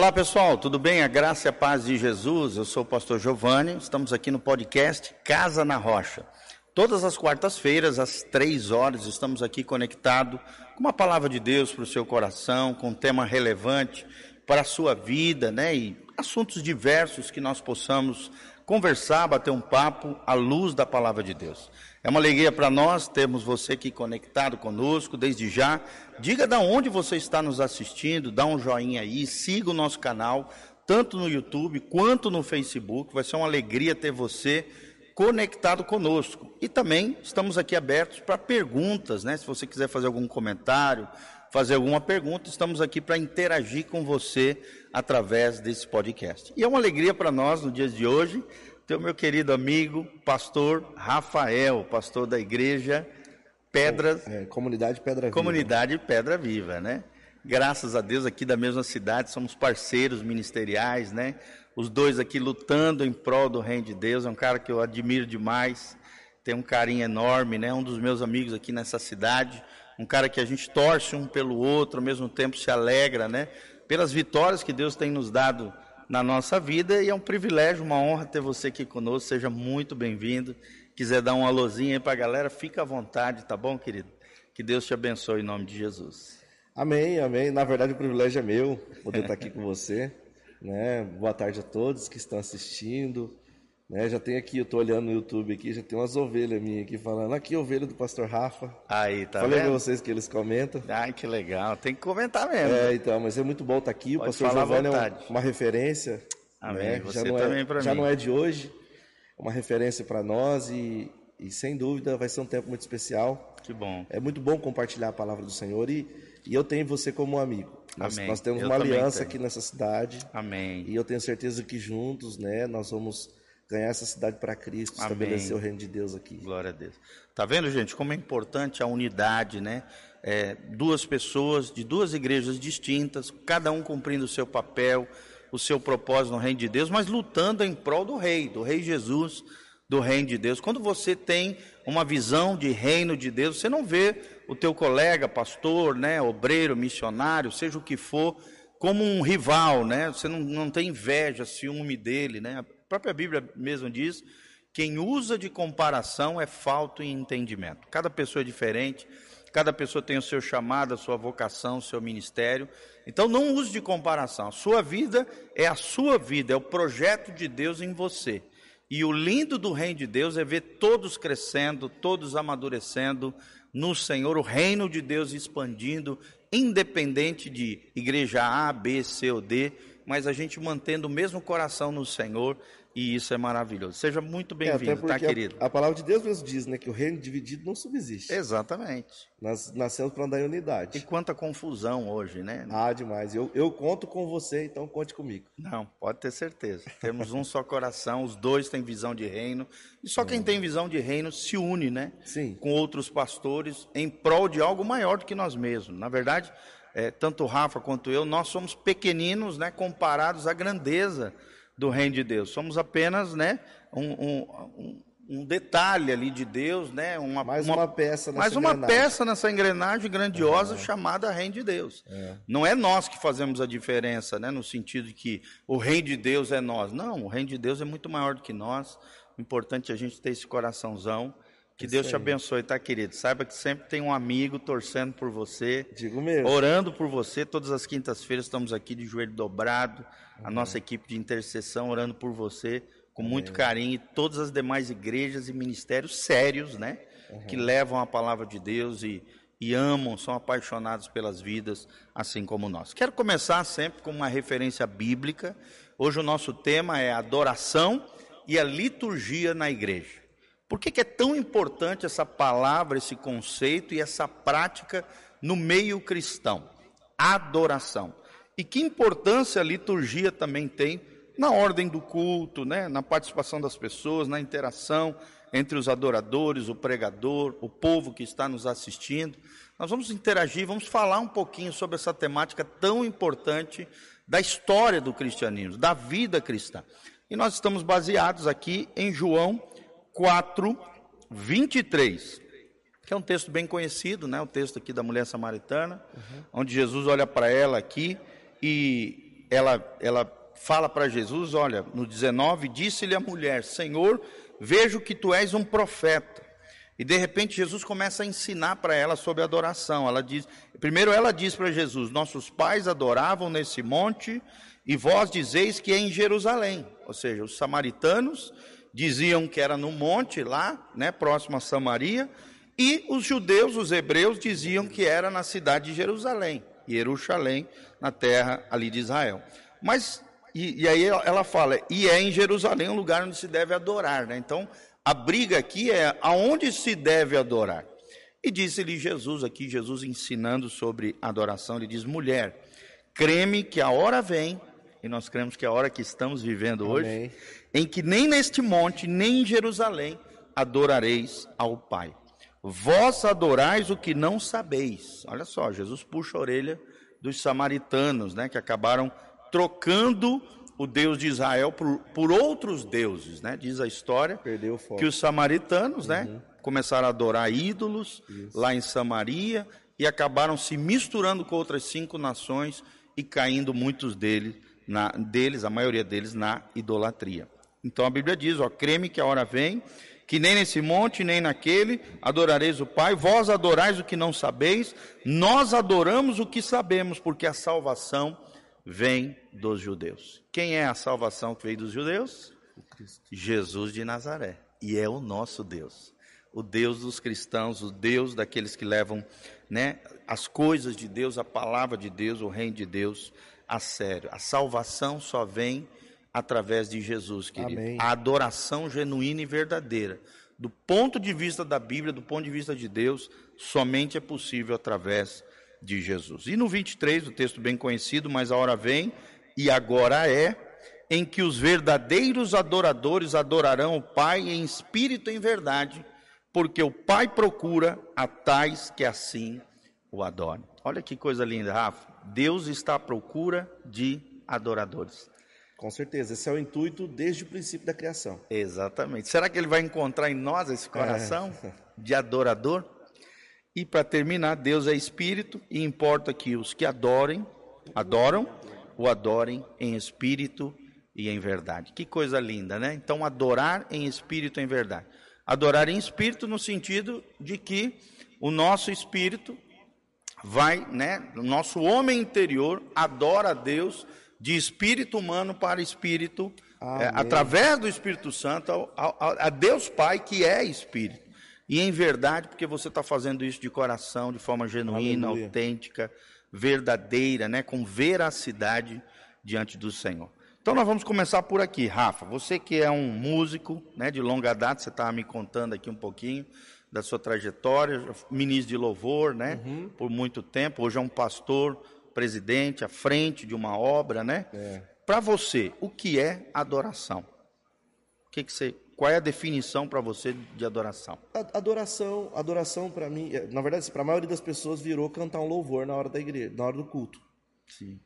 Olá pessoal, tudo bem? A graça e a paz de Jesus. Eu sou o pastor Giovanni, estamos aqui no podcast Casa na Rocha. Todas as quartas-feiras, às três horas, estamos aqui conectados com uma palavra de Deus para o seu coração, com um tema relevante para a sua vida, né? E assuntos diversos que nós possamos conversar, bater um papo à luz da palavra de Deus. É uma alegria para nós termos você aqui conectado conosco desde já. Diga da onde você está nos assistindo, dá um joinha aí, siga o nosso canal, tanto no YouTube quanto no Facebook. Vai ser uma alegria ter você conectado conosco. E também estamos aqui abertos para perguntas, né? Se você quiser fazer algum comentário, fazer alguma pergunta, estamos aqui para interagir com você através desse podcast. E é uma alegria para nós no dia de hoje ter o meu querido amigo, pastor Rafael, pastor da igreja Pedras. É, comunidade Pedra Viva. Comunidade Pedra Viva, né? Graças a Deus, aqui da mesma cidade, somos parceiros ministeriais, né? Os dois aqui lutando em prol do reino de Deus. É um cara que eu admiro demais, tem um carinho enorme, né? Um dos meus amigos aqui nessa cidade. Um cara que a gente torce um pelo outro, ao mesmo tempo se alegra, né? Pelas vitórias que Deus tem nos dado na nossa vida e é um privilégio, uma honra ter você aqui conosco. Seja muito bem-vindo. Quiser dar um alôzinho aí para a galera, fica à vontade, tá bom, querido? Que Deus te abençoe em nome de Jesus. Amém, amém. Na verdade, o privilégio é meu poder estar aqui com você. Né? Boa tarde a todos que estão assistindo. Né, já tem aqui, eu estou olhando no YouTube aqui, já tem umas ovelhas minhas aqui falando, aqui ovelha do pastor Rafa. Aí, tá Falei vendo? pra vocês que eles comentam. Ai, que legal. Tem que comentar mesmo. É, então, mas é muito bom estar aqui. Pode o pastor Giovanni é vontade. um- uma referência. Amém. né? Você já não também é, pra Já mim. não é de hoje, é uma referência para nós e, e sem dúvida vai ser um tempo muito especial. Que bom. É muito bom compartilhar a palavra do Senhor e, e eu tenho você como um amigo. Nós, Amém. nós temos Eu uma aliança tenho. aqui nessa cidade Amém. e eu tenho certeza que juntos, né, nós vamos ganhar essa cidade para Cristo, Amém. estabelecer o reino de Deus aqui. Glória a Deus. Tá vendo, gente, como é importante a unidade, né? É, duas pessoas de duas igrejas distintas, cada um cumprindo o seu papel, o seu propósito no reino de Deus, mas lutando em prol do rei, do rei Jesus, do reino de Deus. Quando você tem uma visão de reino de Deus, você não vê o teu colega, pastor, né, obreiro, missionário, seja o que for, como um rival, né? Você não, não tem inveja, ciúme dele, né? Própria Bíblia mesmo diz quem usa de comparação é falto em entendimento. Cada pessoa é diferente, cada pessoa tem o seu chamado, a sua vocação, o seu ministério. Então não use de comparação. A sua vida é a sua vida, é o projeto de Deus em você. E o lindo do reino de Deus é ver todos crescendo, todos amadurecendo no Senhor, o reino de Deus expandindo, independente de igreja A, B, C ou D, mas a gente mantendo o mesmo coração no Senhor, e isso é maravilhoso. Seja muito É, bem-vindo, tá, porque a- querido? A, palavra de Deus mesmo diz, né, que o reino dividido não subsiste. Exatamente. Nós nascemos para andar em E unidade. quanta confusão hoje, né? Ah, demais. Eu, eu conto com você, então conte comigo. Não, pode ter certeza. Temos um só coração, os dois têm visão de reino. E só quem tem visão de reino se une, né? Sim. Com outros pastores em prol de algo maior do que nós mesmos. Na verdade, é, tanto o Rafa quanto eu, nós somos pequeninos, né? Comparados à grandeza do reino de Deus. Somos apenas, né? Um, um, um- detalhe ali de Deus, né? Uma, Mais uma, peça nessa mais uma engrenagem. peça nessa engrenagem grandiosa chamada Reino de Deus. Não é nós que fazemos a diferença, né, no sentido de que o Reino de Deus é nós. Não, o Reino de Deus é muito maior do que nós. O importante é a gente ter esse coraçãozão. Que Deus te abençoe, tá, querido? Saiba que sempre tem um amigo torcendo por você, Digo mesmo. orando por você. Todas as quintas-feiras estamos aqui de joelho dobrado, a nossa equipe de intercessão orando por você com muito carinho e todas as demais igrejas e ministérios sérios, né, que levam a palavra de Deus e, e amam, são apaixonados pelas vidas, assim como nós. Quero começar sempre com uma referência bíblica. Hoje o nosso tema é adoração e a liturgia na igreja. Por que, que é tão importante essa palavra, esse conceito e essa prática no meio cristão? Adoração. E que importância a liturgia também tem na ordem do culto, né? na participação das pessoas, na interação entre os adoradores, o pregador, o povo que está nos assistindo. Nós vamos interagir, vamos falar um pouquinho sobre essa temática tão importante da história do cristianismo, da vida cristã. E nós estamos baseados aqui em João 4, 23, que é um texto bem conhecido, né? o texto aqui da mulher samaritana, onde Jesus olha para ela aqui e ela, ela fala para Jesus: Olha, no 19, disse-lhe a mulher: Senhor, vejo que tu és um profeta. E de repente Jesus começa a ensinar para ela sobre adoração. Ela diz, primeiro ela diz para Jesus: Nossos pais adoravam nesse monte e vós dizeis que é em Jerusalém. Ou seja, os samaritanos diziam que era no monte lá, né, próximo a Samaria, e os judeus, os hebreus diziam que era na cidade de Jerusalém, Jerusalém, na terra ali de Israel. Mas e, e, aí ela fala, e é em Jerusalém um lugar onde se deve adorar, né? Então, a briga aqui é aonde se deve adorar. E disse-lhe Jesus aqui, Jesus ensinando sobre adoração, ele diz: mulher, creme que a hora vem, e nós cremos que é a hora que estamos vivendo hoje, Amém. em que nem neste monte, nem em Jerusalém adorareis ao Pai. Vós adorais o que não sabeis. Olha só, Jesus puxa a orelha dos samaritanos, né, que acabaram trocando o Deus de Israel por, por outros deuses, né? Diz a história que os samaritanos, né, uhum. né, começaram a adorar ídolos Isso. lá em Samaria e acabaram se misturando com outras cinco nações e caindo muitos deles, na, deles, a maioria deles, na idolatria. Então a Bíblia diz: ó, creme que a hora vem, que nem nesse monte, nem naquele adorareis o Pai, vós adorais o que não sabeis, nós adoramos o que sabemos, porque a salvação vem dos judeus. Quem é a salvação que veio dos judeus? Jesus de Nazaré. E é o nosso Deus. O Deus dos cristãos, o Deus daqueles que levam né, as coisas de Deus, a palavra de Deus, o reino de Deus a sério. A salvação só vem através de Jesus, querido. Amém. A adoração genuína e verdadeira, do ponto de vista da Bíblia, do ponto de vista de Deus, somente é possível através de Jesus. E no 23, o texto bem conhecido, mas a hora vem e agora é, em que os verdadeiros adoradores adorarão o Pai em espírito e em verdade, porque o Pai procura a tais que assim o adorem. Olha que coisa linda, Rafa. Deus está à procura de adoradores. Com certeza, esse é o intuito desde o princípio da criação. Exatamente. Será que ele vai encontrar em nós esse coração é. de adorador? E para terminar, Deus é espírito e importa que os que adorem, adoram, o adorem em espírito e em verdade. Que coisa linda, né? Então, adorar em espírito e em verdade. Adorar em espírito no sentido de que o nosso espírito vai, né? O nosso homem interior adora a Deus de espírito humano para espírito, é, através do Espírito Santo, a, a Deus Pai que é espírito e em verdade, porque você está fazendo isso de coração, de forma genuína, Aleluia. autêntica, verdadeira, né, com veracidade diante do Senhor. Então nós vamos começar por aqui, Rafa. Você que é um músico, né, de longa data, você estava me contando aqui um pouquinho da sua trajetória, ministro de louvor, né, uhum. por muito tempo. Hoje é um pastor, presidente, à frente de uma obra, né? É. Para você, o que é adoração? O que, que você qual é a definição para você de adoração? Adoração, adoração para mim, é, na verdade, para a maioria das pessoas virou cantar um louvor na hora da igreja, na hora do culto. Sim.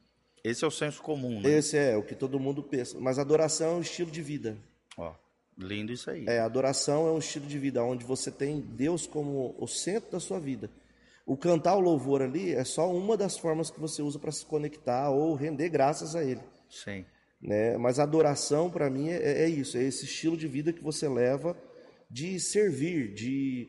Esse é o senso comum, né? Esse é o que todo mundo pensa. Mas adoração é um estilo de vida. Ó, lindo isso aí. É, adoração é um estilo de vida onde você tem Deus como o centro da sua vida. O cantar o louvor ali é só uma das formas que você usa para se conectar ou render graças a Ele. Sim. Né? Mas adoração, para mim, é, é, isso: é esse estilo de vida que você leva de servir, de,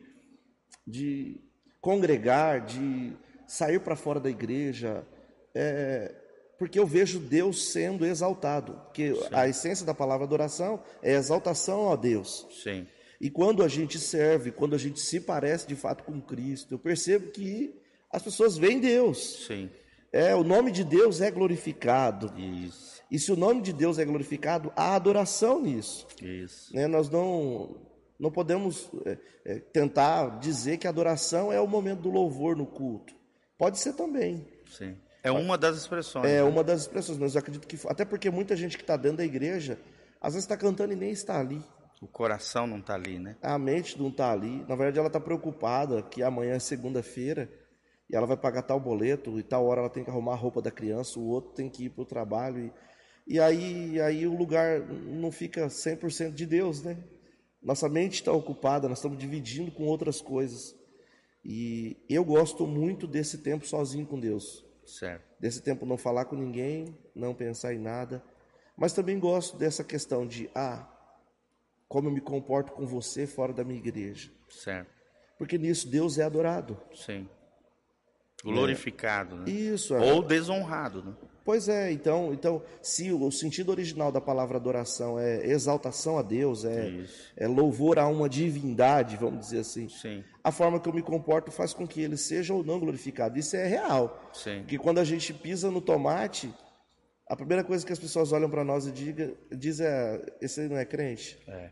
de congregar, de sair para fora da igreja. É, porque eu vejo Deus sendo exaltado. Porque Sim. a essência da palavra adoração é exaltação a Deus. Sim. E quando a gente serve, quando a gente se parece de fato com Cristo, eu percebo que as pessoas veem Deus. Sim. É, o nome de Deus é glorificado. Isso. E se o nome de Deus é glorificado, há adoração nisso. Isso. Né? Nós não, não podemos é, é, tentar dizer que a adoração é o momento do louvor no culto. Pode ser também. Sim. É uma das expressões. É né? uma das expressões, mas eu acredito que. Até porque muita gente que está dentro da igreja, às vezes está cantando e nem está ali. O coração não está ali, né? A mente não está ali. Na verdade, ela está preocupada que amanhã é segunda-feira e ela vai pagar tal boleto e tal hora ela tem que arrumar a roupa da criança, o outro tem que ir para o trabalho. E e aí, aí o lugar não fica 100% de Deus, né? Nossa mente está ocupada, nós estamos dividindo com outras coisas. E eu gosto muito desse tempo sozinho com Deus. Certo. Desse tempo não falar com ninguém, não pensar em nada. Mas também gosto dessa questão de, ah, como eu me comporto com você fora da minha igreja. Certo. Porque nisso Deus é adorado. Sim. Glorificado, né? Isso. é. Ou desonrado, né? Pois é, então, então, se o sentido original da palavra adoração é exaltação a Deus, é, é louvor a uma divindade, vamos dizer assim, Sim, a forma que eu me comporto faz com que ele seja ou não glorificado. Isso é real. sim. Porque quando a gente pisa no tomate, a primeira coisa que as pessoas olham para nós e diga, diz é: esse aí não é crente, É.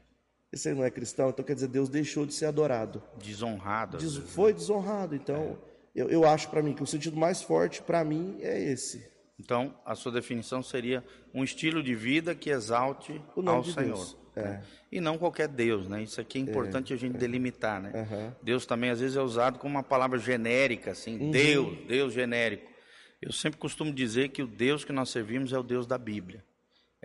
esse aí não é cristão, então quer dizer, Deus deixou de ser adorado. Desonrado. Des- vezes. foi desonrado. Então, eu, eu acho para mim que o sentido mais forte para mim é esse. Então, a sua definição seria um estilo de vida que exalte ao de Senhor. Deus. É. né? E não qualquer Deus, né? Isso aqui é importante a gente delimitar, né? Aham. Deus também às vezes é usado como uma palavra genérica, assim, Uhum. Deus, Deus genérico. Eu sempre costumo dizer que o Deus que nós servimos é o Deus da Bíblia.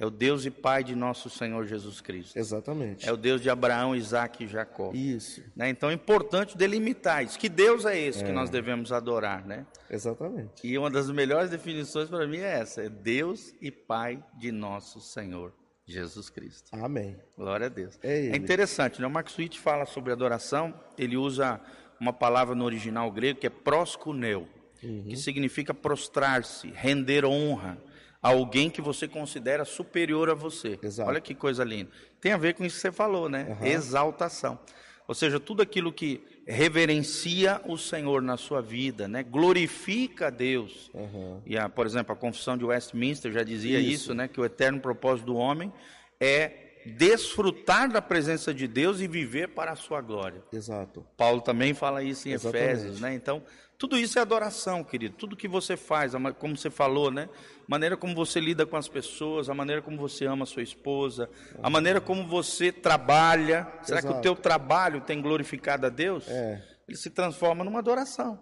É o Deus e Pai de nosso Senhor Jesus Cristo. Exatamente. É o Deus de Abraão, Isaac e Jacó. Isso, Né? Então é importante delimitar isso. Que Deus é esse que nós devemos adorar, né? exatamente. E uma das melhores definições para mim é essa: é Deus e Pai de nosso Senhor Jesus Cristo. Amém. Glória a Deus. É ele. interessante, né? O Max Witt fala sobre adoração, ele usa uma palavra no original grego que é proskuneu, Uhum. que significa prostrar-se, render honra alguém que você considera superior a você. Exato. Olha que coisa linda. Tem a ver com isso que você falou, né? Exaltação. Ou seja, tudo aquilo que reverencia o Senhor na sua vida, né? Glorifica a Deus. Aham. E, a, por exemplo, a Confissão de Westminster já dizia Isso. isso, né? Que o eterno propósito do homem é desfrutar da presença de Deus e viver para a sua glória. Exato. Paulo também fala isso em Exatamente. Efésios, né? Então, tudo isso é adoração, querido. Tudo que você faz, como você falou, né? A maneira como você lida com as pessoas, a maneira como você ama a sua esposa, a maneira como você trabalha. Será que o Exato. teu trabalho tem glorificado a Deus? É. Ele se transforma numa adoração.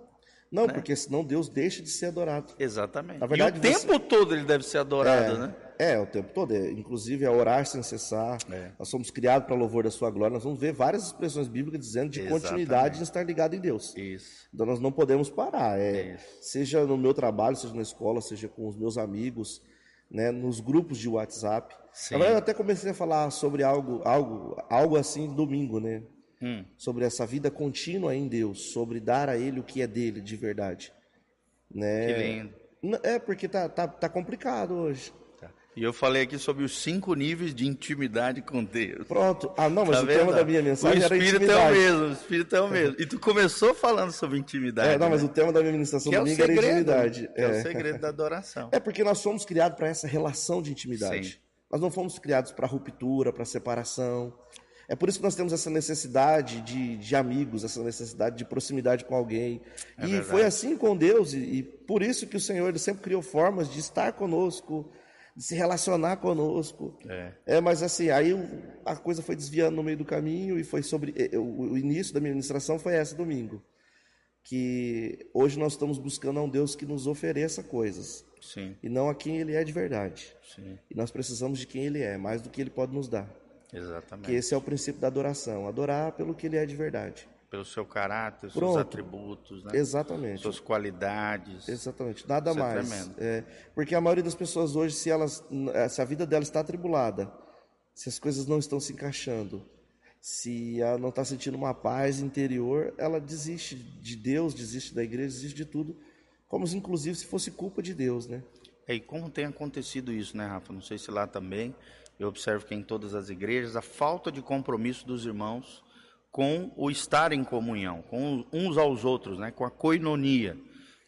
Não, Né? porque senão Deus deixa de ser adorado. Exatamente. Na verdade, e o você- tempo todo ele deve ser adorado, é, né? É, o tempo todo. É, inclusive, é orar sem cessar. É. Nós somos criados para louvor da sua glória. Nós vamos ver várias expressões bíblicas dizendo de Exatamente. continuidade em estar ligado em Deus. Isso. Então nós não podemos parar. É, seja no meu trabalho, seja na escola, seja com os meus amigos, né, nos grupos de WhatsApp. Sim. Na verdade, eu até comecei a falar sobre algo, algo, algo assim domingo, né? Hum. Sobre essa vida contínua em Deus, sobre dar a Ele o que é dele de verdade. Né? Que lindo. É, porque tá, tá, tá complicado hoje. E eu falei aqui sobre os cinco níveis de intimidade com Deus. Pronto. Ah, não, mas Tá o tema da minha mensagem o era espírito intimidade. é o mesmo, o espírito é o mesmo. E tu começou falando sobre intimidade. É, não, mas né? o tema da minha ministração que é o domingo era segredo, intimidade. né? que é. o É. segredo da adoração. É porque nós fomos criados para essa relação de intimidade. Sim. Nós não fomos criados para ruptura, para separação. É por isso que nós temos essa necessidade de, de amigos, essa necessidade de proximidade com alguém. É e verdade. foi assim com Deus, e, e por isso que o Senhor ele sempre criou formas de estar conosco, de se relacionar conosco. É. É, mas assim, aí a coisa foi desviando no meio do caminho e foi sobre. O, início da minha ministração foi essa domingo. Que hoje nós estamos buscando a um Deus que nos ofereça coisas Sim, e não a quem ele é de verdade. sim, E nós precisamos de quem ele é, mais do que ele pode nos dar. Que exatamente. esse é o princípio da adoração, adorar pelo que ele é de verdade. Pelo seu caráter, seus Pronto. atributos, né? Exatamente. suas qualidades. Exatamente, nada Isso é mais. É, porque a maioria das pessoas hoje, se elas, se a vida dela está atribulada, se as coisas não estão se encaixando, se ela não está sentindo uma paz interior, ela desiste de Deus, desiste da igreja, desiste de tudo, como se inclusive se fosse culpa de Deus, né? É, E como tem acontecido isso, né, Rafa? Não sei se lá também, eu observo que em todas as igrejas, a falta de compromisso dos irmãos com o estar em comunhão, com uns aos outros, né? Com a coinonia,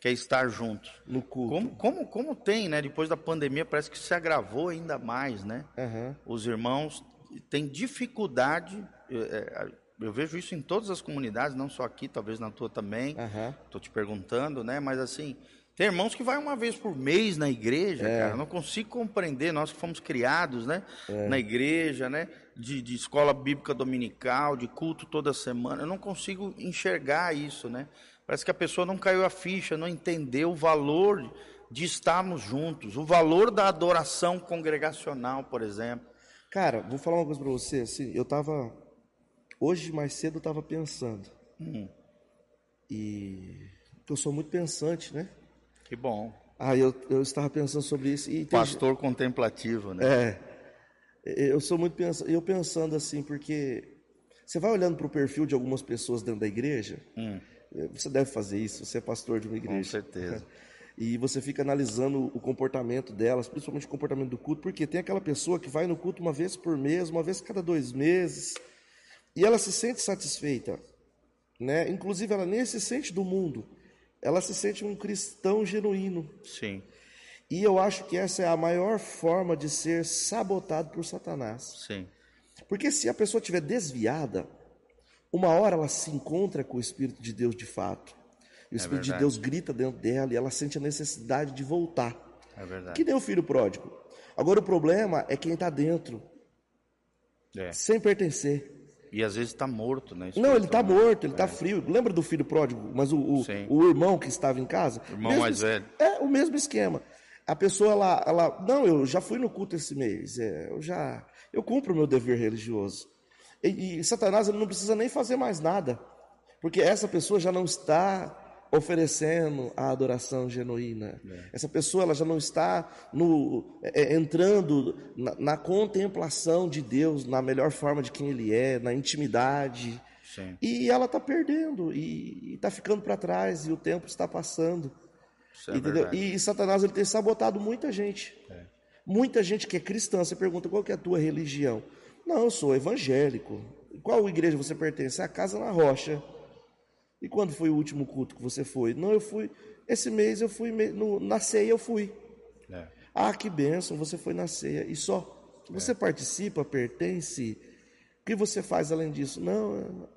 que é estar juntos. No culto. Como, como, como tem, né? Depois da pandemia, parece que se agravou ainda mais, né? Aham. Os irmãos têm dificuldade, eu, é, eu vejo isso em todas as comunidades, não só aqui, talvez na tua também, Aham. Tô te perguntando, né? Mas assim, tem irmãos que vai uma vez por mês na igreja, É. cara. Não consigo compreender, nós que fomos criados, né? É. Na igreja, né? De, de escola bíblica dominical, de culto toda semana. Eu não consigo enxergar isso, né? Parece que a pessoa não caiu a ficha, não entendeu o valor de estarmos juntos, o valor da adoração congregacional, por exemplo. Cara, vou falar uma coisa pra você, assim, eu tava hoje mais cedo eu tava pensando. Hum, E eu sou muito pensante, né? que bom. Ah, eu, eu estava pensando sobre isso. E Pastor tem... contemplativo, né? É. Eu sou muito pensando, eu pensando assim, porque você vai olhando para o perfil de algumas pessoas dentro da igreja, hum. você deve fazer isso, você é pastor de uma igreja. Com certeza. E você fica analisando o comportamento delas, principalmente o comportamento do culto, porque tem aquela pessoa que vai no culto uma vez por mês, uma vez cada dois meses, e ela se sente satisfeita, né? Inclusive ela nem se sente do mundo, ela se sente um cristão genuíno. Sim. E eu acho que essa é a maior forma de ser sabotado por Satanás. Sim. Porque se a pessoa estiver desviada, uma hora ela se encontra com o Espírito de Deus de fato. E o é Espírito de Deus grita dentro dela e ela sente a necessidade de voltar. É verdade. Que nem o filho pródigo. Agora o problema é quem está dentro, é. sem pertencer. E às vezes está morto, né? Não, ele está morto, ele está é. frio. Lembra do filho pródigo? Mas o, o, o, irmão que estava em casa? O irmão mais velho. É, o mesmo esquema. A pessoa, ela, ela, não, eu já fui no culto esse mês, é, eu já, eu cumpro o meu dever religioso. E, e Satanás ele não precisa nem fazer mais nada, porque essa pessoa já não está oferecendo a adoração genuína. É. Essa pessoa ela já não está no, é, é, entrando na, na, contemplação de Deus, na melhor forma de quem Ele é, na intimidade. Sim. E ela está perdendo e está ficando para trás e o tempo está passando. É e, e, Satanás ele tem sabotado muita gente. É. Muita gente que é cristã. Você pergunta qual que é a tua religião? Não, eu sou evangélico. Qual igreja você pertence? A Casa na Rocha. E quando foi o último culto que você foi? Não, eu fui. Esse mês eu fui. No, na ceia eu fui. É. Ah, que bênção, você foi na ceia. E só. Você é. participa, pertence. O que você faz além disso? Não.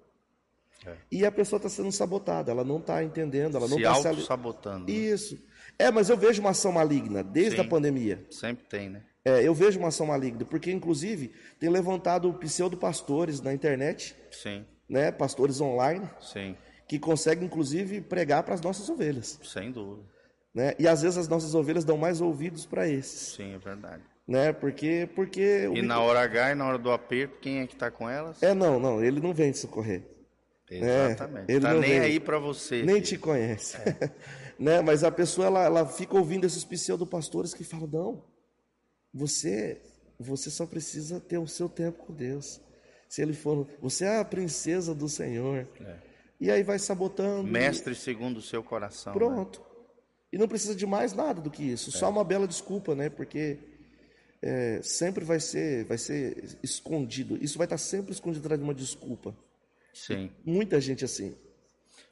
É. E a pessoa está sendo sabotada, ela não está entendendo, ela não está se auto-sabotando. Né? Isso. É, mas eu vejo uma ação maligna desde Sim, a pandemia. Sempre tem, né? É, eu vejo uma ação maligna, porque inclusive tem levantado pseudo-pastores na internet. Sim. Né, pastores online. Sim que consegue inclusive pregar para as nossas ovelhas. Sem dúvida. Né? E às vezes as nossas ovelhas dão mais ouvidos para esses. Sim, é verdade. Né? Porque, porque e na hora H e na hora do aperto, quem é que está com elas? É, não, não, ele não vem socorrer. Exatamente. É, ele tá nem vem, aí para você. Nem filho. te conhece. É. né? Mas a pessoa ela, ela fica ouvindo esses pseudo-pastores que falam: não, você, você só precisa ter o seu tempo com Deus. Se ele for, você é a princesa do Senhor. É. E aí vai sabotando. Mestre segundo o seu coração. Pronto. Né? E não precisa de mais nada do que isso. É. Só uma bela desculpa, né? Porque é, sempre vai ser, vai ser escondido. Isso vai estar sempre escondido atrás de uma desculpa. Sim. Muita gente assim.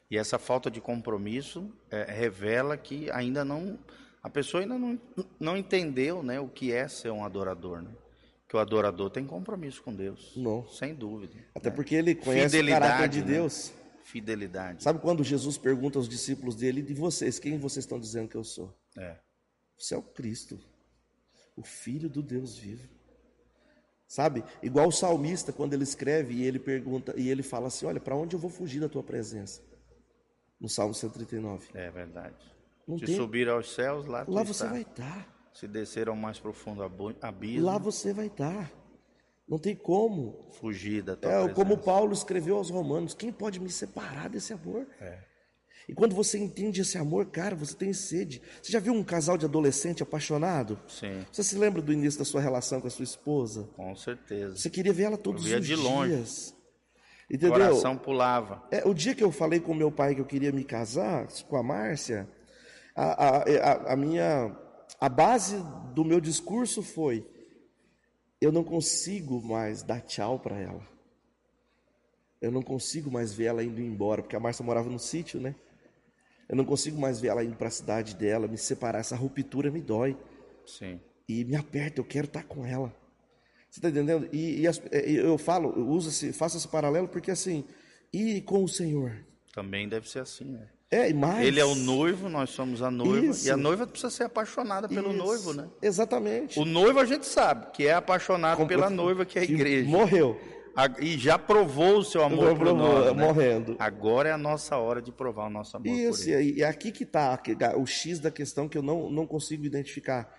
E essa falta de compromisso é, revela que ainda não a pessoa ainda não, não entendeu, né, o que é ser um adorador, né? Que o adorador tem compromisso com Deus. Não. Sem dúvida. Até né? porque ele conhece Fidelidade, o caráter de né? Deus fidelidade. Sabe quando Jesus pergunta aos discípulos dele, de vocês, quem vocês estão dizendo que eu sou? É. Você é o Cristo, o Filho do Deus vivo. Sabe? Igual o salmista, quando ele escreve e ele pergunta, e ele fala assim: Olha, para onde eu vou fugir da tua presença? No Salmo 139. É verdade. Não Se tem... subir aos céus, lá, lá você está. vai estar. Se descer ao mais profundo abismo. Lá você vai estar. Não tem como fugir da tua É presença. como Paulo escreveu aos Romanos: quem pode me separar desse amor? É. E quando você entende esse amor, cara, você tem sede. Você já viu um casal de adolescente apaixonado? Sim. Você se lembra do início da sua relação com a sua esposa? Com certeza. Você queria ver ela todos os de dias. longe. Entendeu? O coração pulava. É, o dia que eu falei com meu pai que eu queria me casar com a Márcia, a, a, a, a minha a base do meu discurso foi: eu não consigo mais dar tchau para ela. Eu não consigo mais ver ela indo embora, porque a Márcia morava no sítio, né? Eu não consigo mais ver ela indo para a cidade dela, me separar. Essa ruptura me dói. Sim. E me aperta, eu quero estar com ela. Você está entendendo? E, e as, eu falo, eu uso esse, faço esse paralelo porque assim, e com o Senhor? Também deve ser assim, né? É, e mais. Ele é o noivo, nós somos a noiva. Isso. E a noiva precisa ser apaixonada pelo Isso. noivo, né? Exatamente. O noivo a gente sabe que é apaixonado pela noiva, que é a igreja. Morreu. E já provou o seu amor por nós, né? morrendo. Agora é a nossa hora de provar o nosso amor Isso, por ele. e é aqui que está o X da questão que eu não, não consigo identificar.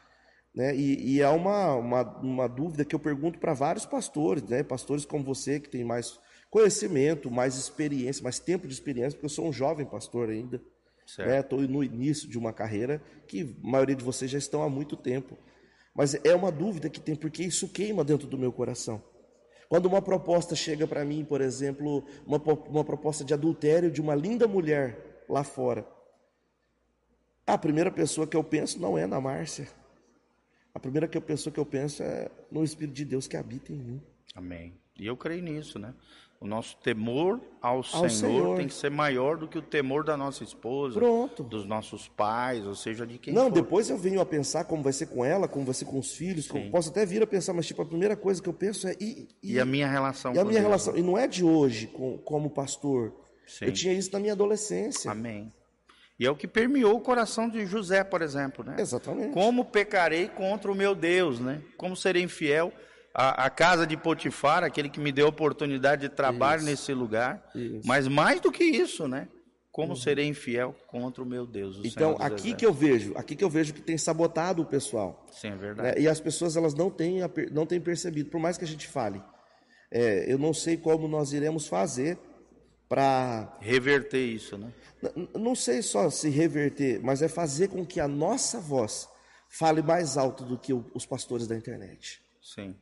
Né? E, e é uma, uma, uma dúvida que eu pergunto para vários pastores, né? pastores como você, que tem mais conhecimento, mais experiência, mais tempo de experiência, porque eu sou um jovem pastor ainda. Estou né? no início de uma carreira que a maioria de vocês já estão há muito tempo. Mas é uma dúvida que tem, porque isso queima dentro do meu coração. Quando uma proposta chega para mim, por exemplo, uma, uma proposta de adultério de uma linda mulher lá fora, a primeira pessoa que eu penso não é na Márcia. A primeira pessoa que eu penso é no Espírito de Deus que habita em mim. Amém. E eu creio nisso, né? O nosso temor ao, ao Senhor, Senhor, tem que ser maior do que o temor da nossa esposa, Pronto. dos nossos pais, ou seja, de quem Não, for. depois eu venho a pensar como vai ser com ela, como vai ser com os filhos, posso até vir a pensar, mas tipo, a primeira coisa que eu penso é e, e, e a minha relação e a minha Deus. relação, e não é de hoje com, como pastor. Sim. Eu tinha isso na minha adolescência. Amém. E é o que permeou o coração de José, por exemplo, né? Exatamente. Como pecarei contra o meu Deus, né? Como serei infiel a, a, casa de Potifar, aquele que me deu a oportunidade de trabalho isso. nesse lugar. Isso. Mas mais do que isso, né? Como uhum. serei infiel contra o meu Deus? O então, aqui que eu vejo, aqui que eu vejo que tem sabotado o pessoal. Sim, é verdade. Né? E as pessoas elas não têm, não têm percebido, por mais que a gente fale. É, eu não sei como nós iremos fazer para reverter isso, né? Não sei só se reverter, mas é fazer com que a nossa voz fale mais alto do que os pastores da internet. Sim.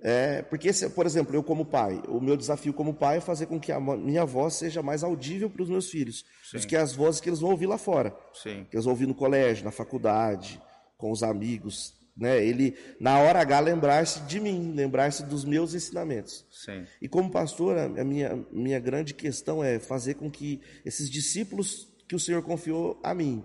É, porque, se, por exemplo, eu como pai, o meu desafio como pai é fazer com que a minha voz seja mais audível para os meus filhos, do que as vozes que eles vão ouvir lá fora. Sim. Que eles vão ouvir no colégio, na faculdade, com os amigos. Né? Ele, na hora H, lembrar-se de mim, lembrar-se dos meus ensinamentos. Sim. E como pastor, a minha, minha grande questão é fazer com que esses discípulos que o Senhor confiou a mim,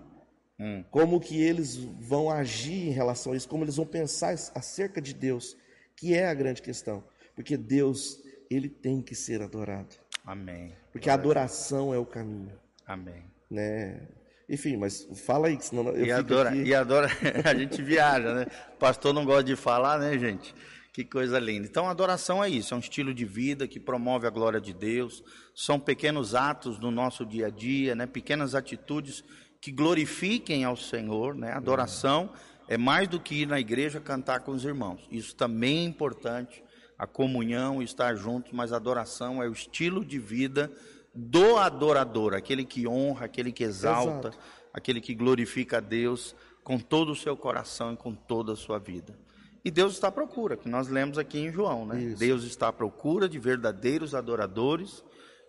hum. como que eles vão agir em relação a isso, como eles vão pensar acerca de Deus que é a grande questão. Porque Deus, ele tem que ser adorado. Amém. Porque a adoração é o caminho. Amém. Né? Enfim, mas fala aí, senão eu e adora, aqui... E adora, a gente viaja, né? O pastor não gosta de falar, né, gente? Que coisa linda. Então, adoração é isso, é um estilo de vida que promove a glória de Deus. São pequenos atos no nosso dia a dia, né? Pequenas atitudes que glorifiquem ao Senhor, né? Adoração é mais do que ir na igreja cantar com os irmãos. Isso também é importante, a comunhão, estar juntos, mas a adoração é o estilo de vida do adorador, aquele que honra, aquele que exalta, Exato. aquele que glorifica a Deus com todo o seu coração e com toda a sua vida. E Deus está à procura, que nós lemos aqui em João, né? Isso. Deus está à procura de verdadeiros adoradores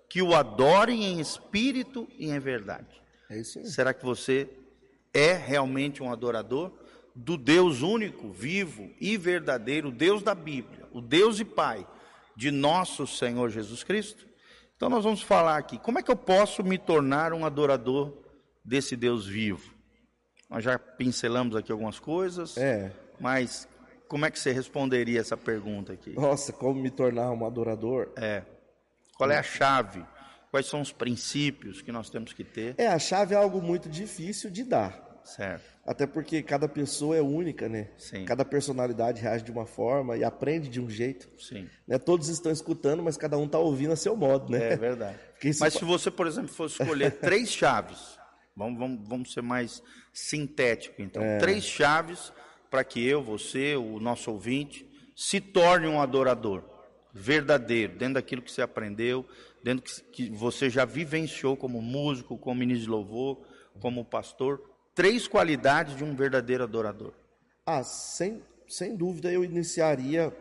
que o adorem em espírito e em verdade. É. Será que você é realmente um adorador? Do Deus único, vivo e verdadeiro, Deus da Bíblia, o Deus e Pai de nosso Senhor Jesus Cristo. Então nós vamos falar aqui, como é que eu posso me tornar um adorador desse Deus vivo? Nós já pincelamos aqui algumas coisas, é. mas como é que você responderia essa pergunta aqui? Nossa, como me tornar um adorador? É. Qual é a chave? Quais são os princípios que nós temos que ter? É, a chave é algo muito difícil de dar. Certo. Até porque cada pessoa é única, né? Sim. Cada personalidade reage de uma forma e aprende de um jeito. Sim. Né? Todos estão escutando, mas cada um está ouvindo a seu modo, né? É verdade. Mas se você, por exemplo, fosse escolher três chaves, vamos, vamos, vamos ser mais sintético, então. É. Três chaves para que eu, você, o nosso ouvinte, se torne um adorador verdadeiro, dentro daquilo que você aprendeu, dentro que, que você já vivenciou como músico, como ministro de louvor, como pastor três qualidades de um verdadeiro adorador? Ah, sem, sem dúvida eu iniciaria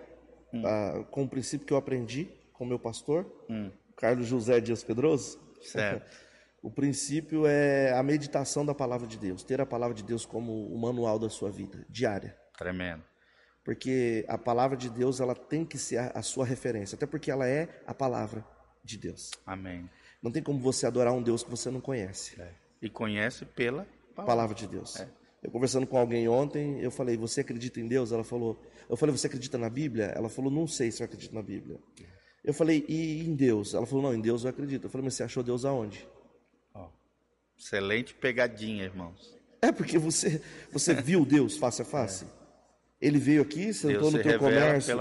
hum. uh, com o princípio que eu aprendi com meu pastor, hum. Carlos José Dias Pedroso. Certo. o princípio é a meditação da palavra de Deus, ter a palavra de Deus como o manual da sua vida, diária. Tremendo. Porque a palavra de Deus ela tem que ser a, a sua referência, até porque ela é a palavra de Deus. Amém. Não tem como você adorar um Deus que você não conhece. É. E conhece pela palavra de Deus. É. Eu conversando com alguém ontem, eu falei, você acredita em Deus? Ela falou, eu falei, você acredita na Bíblia? Ela falou, não sei se eu acredito na Bíblia. Eu falei, e em Deus? Ela falou, não, em Deus eu acredito. Eu falei, mas você achou Deus aonde? Oh, excelente pegadinha, irmãos. É porque você, você viu Deus face a face. É. Ele veio aqui, sentou no teu comércio.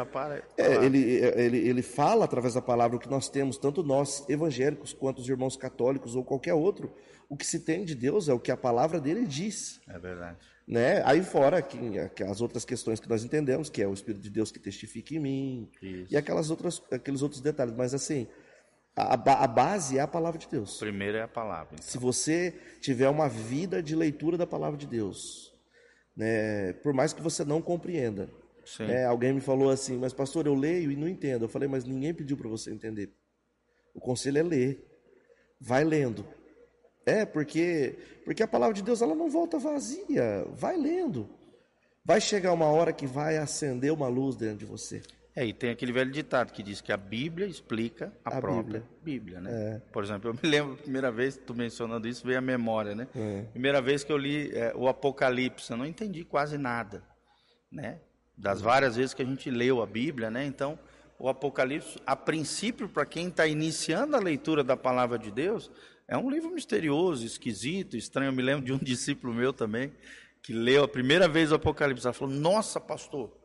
É, ele, ele, ele fala através da palavra o que nós temos, tanto nós evangélicos quanto os irmãos católicos ou qualquer outro, o que se tem de Deus é o que a palavra dele diz. É verdade. Né? Aí fora que, as outras questões que nós entendemos, que é o Espírito de Deus que testifica em mim, Isso. e aquelas outras, aqueles outros detalhes. Mas assim, A, a, base é a palavra de Deus. Primeiro é a palavra. Então. Se você tiver uma vida de leitura da palavra de Deus, né, por mais que você não compreenda. Né, alguém me falou assim, mas pastor, eu leio e não entendo. Eu falei, mas ninguém pediu para você entender. O conselho é ler. Vai lendo. É, porque, porque a palavra de Deus ela não volta vazia. Vai lendo. Vai chegar uma hora que vai acender uma luz dentro de você. É, e tem aquele velho ditado que diz que a Bíblia explica a, a própria Bíblia, Bíblia né? É. Por exemplo, eu me lembro, primeira vez, tu mencionando isso, veio a memória, né? É. Primeira vez que eu li é, o Apocalipse, eu não entendi quase nada, né? Das várias vezes que a gente leu a Bíblia, né? Então, o Apocalipse, a princípio, para quem está iniciando a leitura da palavra de Deus, é um livro misterioso, esquisito, estranho. Eu me lembro de um discípulo meu também, que leu a primeira vez o Apocalipse. Ela falou: Nossa, pastor,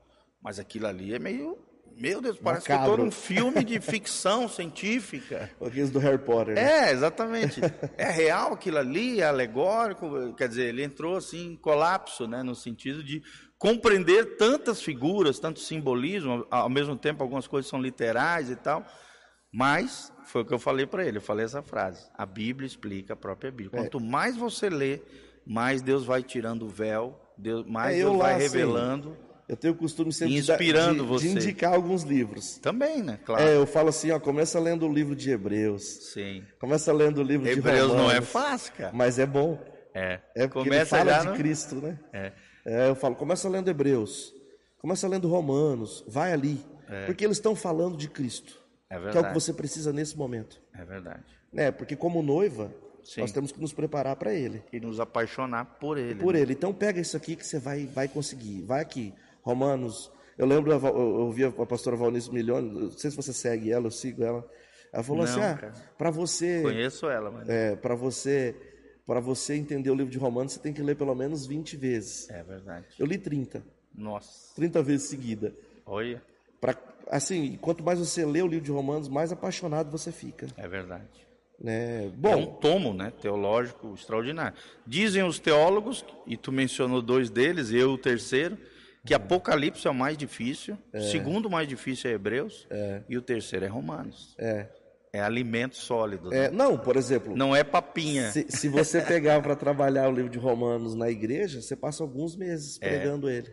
mas aquilo ali é meio meu Deus, parece Macabro. que tô num filme de ficção científica. Aqueles do Harry Potter. Né? É, exatamente. É real aquilo ali, é alegórico. Quer dizer, ele entrou assim em colapso, né, no sentido de compreender tantas figuras, tanto simbolismo, ao mesmo tempo algumas coisas são literais e tal. Mas foi o que eu falei para ele, eu falei essa frase: a Bíblia explica a própria Bíblia. É. Quanto mais você lê, mais Deus vai tirando o véu, Deus, mais é, Deus vai lá, revelando. Assim, eu tenho o costume sempre Inspirando de, você. de indicar alguns livros. Também, né? Claro. É, eu falo assim, ó, começa lendo o livro de Hebreus. Sim. Começa lendo o livro Hebreus de. Hebreus não é fácil, cara. Mas é bom. É. É porque começa ele fala de no... Cristo, né? É. é. Eu falo, começa lendo Hebreus. Começa lendo Romanos. Vai ali. É. Porque eles estão falando de Cristo. É verdade. Que é o que você precisa nesse momento. É verdade. É, porque como noiva, Sim. nós temos que nos preparar para ele. E nos apaixonar por ele. por né? ele. Então pega isso aqui que você vai, vai conseguir. Vai aqui. Romanos eu lembro, eu ouvi a pastora Valnice Milhões, não sei se você segue ela, eu sigo ela. Ela falou não, assim: ah, para você. Conheço ela, mas. É, para você. Para você entender o livro de Romanos, você tem que ler pelo menos 20 vezes. É verdade. Eu li 30. Nossa. 30 vezes seguida. Olha. Assim, quanto mais você lê o livro de Romanos, mais apaixonado você fica. É verdade. Né? Bom, é um tomo né, teológico extraordinário. Dizem os teólogos, e tu mencionou dois deles, eu o terceiro, que Apocalipse é o mais difícil, é. o segundo mais difícil é Hebreus, é. e o terceiro é Romanos. É. É alimento sólido. É, não, por exemplo. Não é papinha. Se, se você pegar para trabalhar o livro de Romanos na igreja, você passa alguns meses é. pregando ele.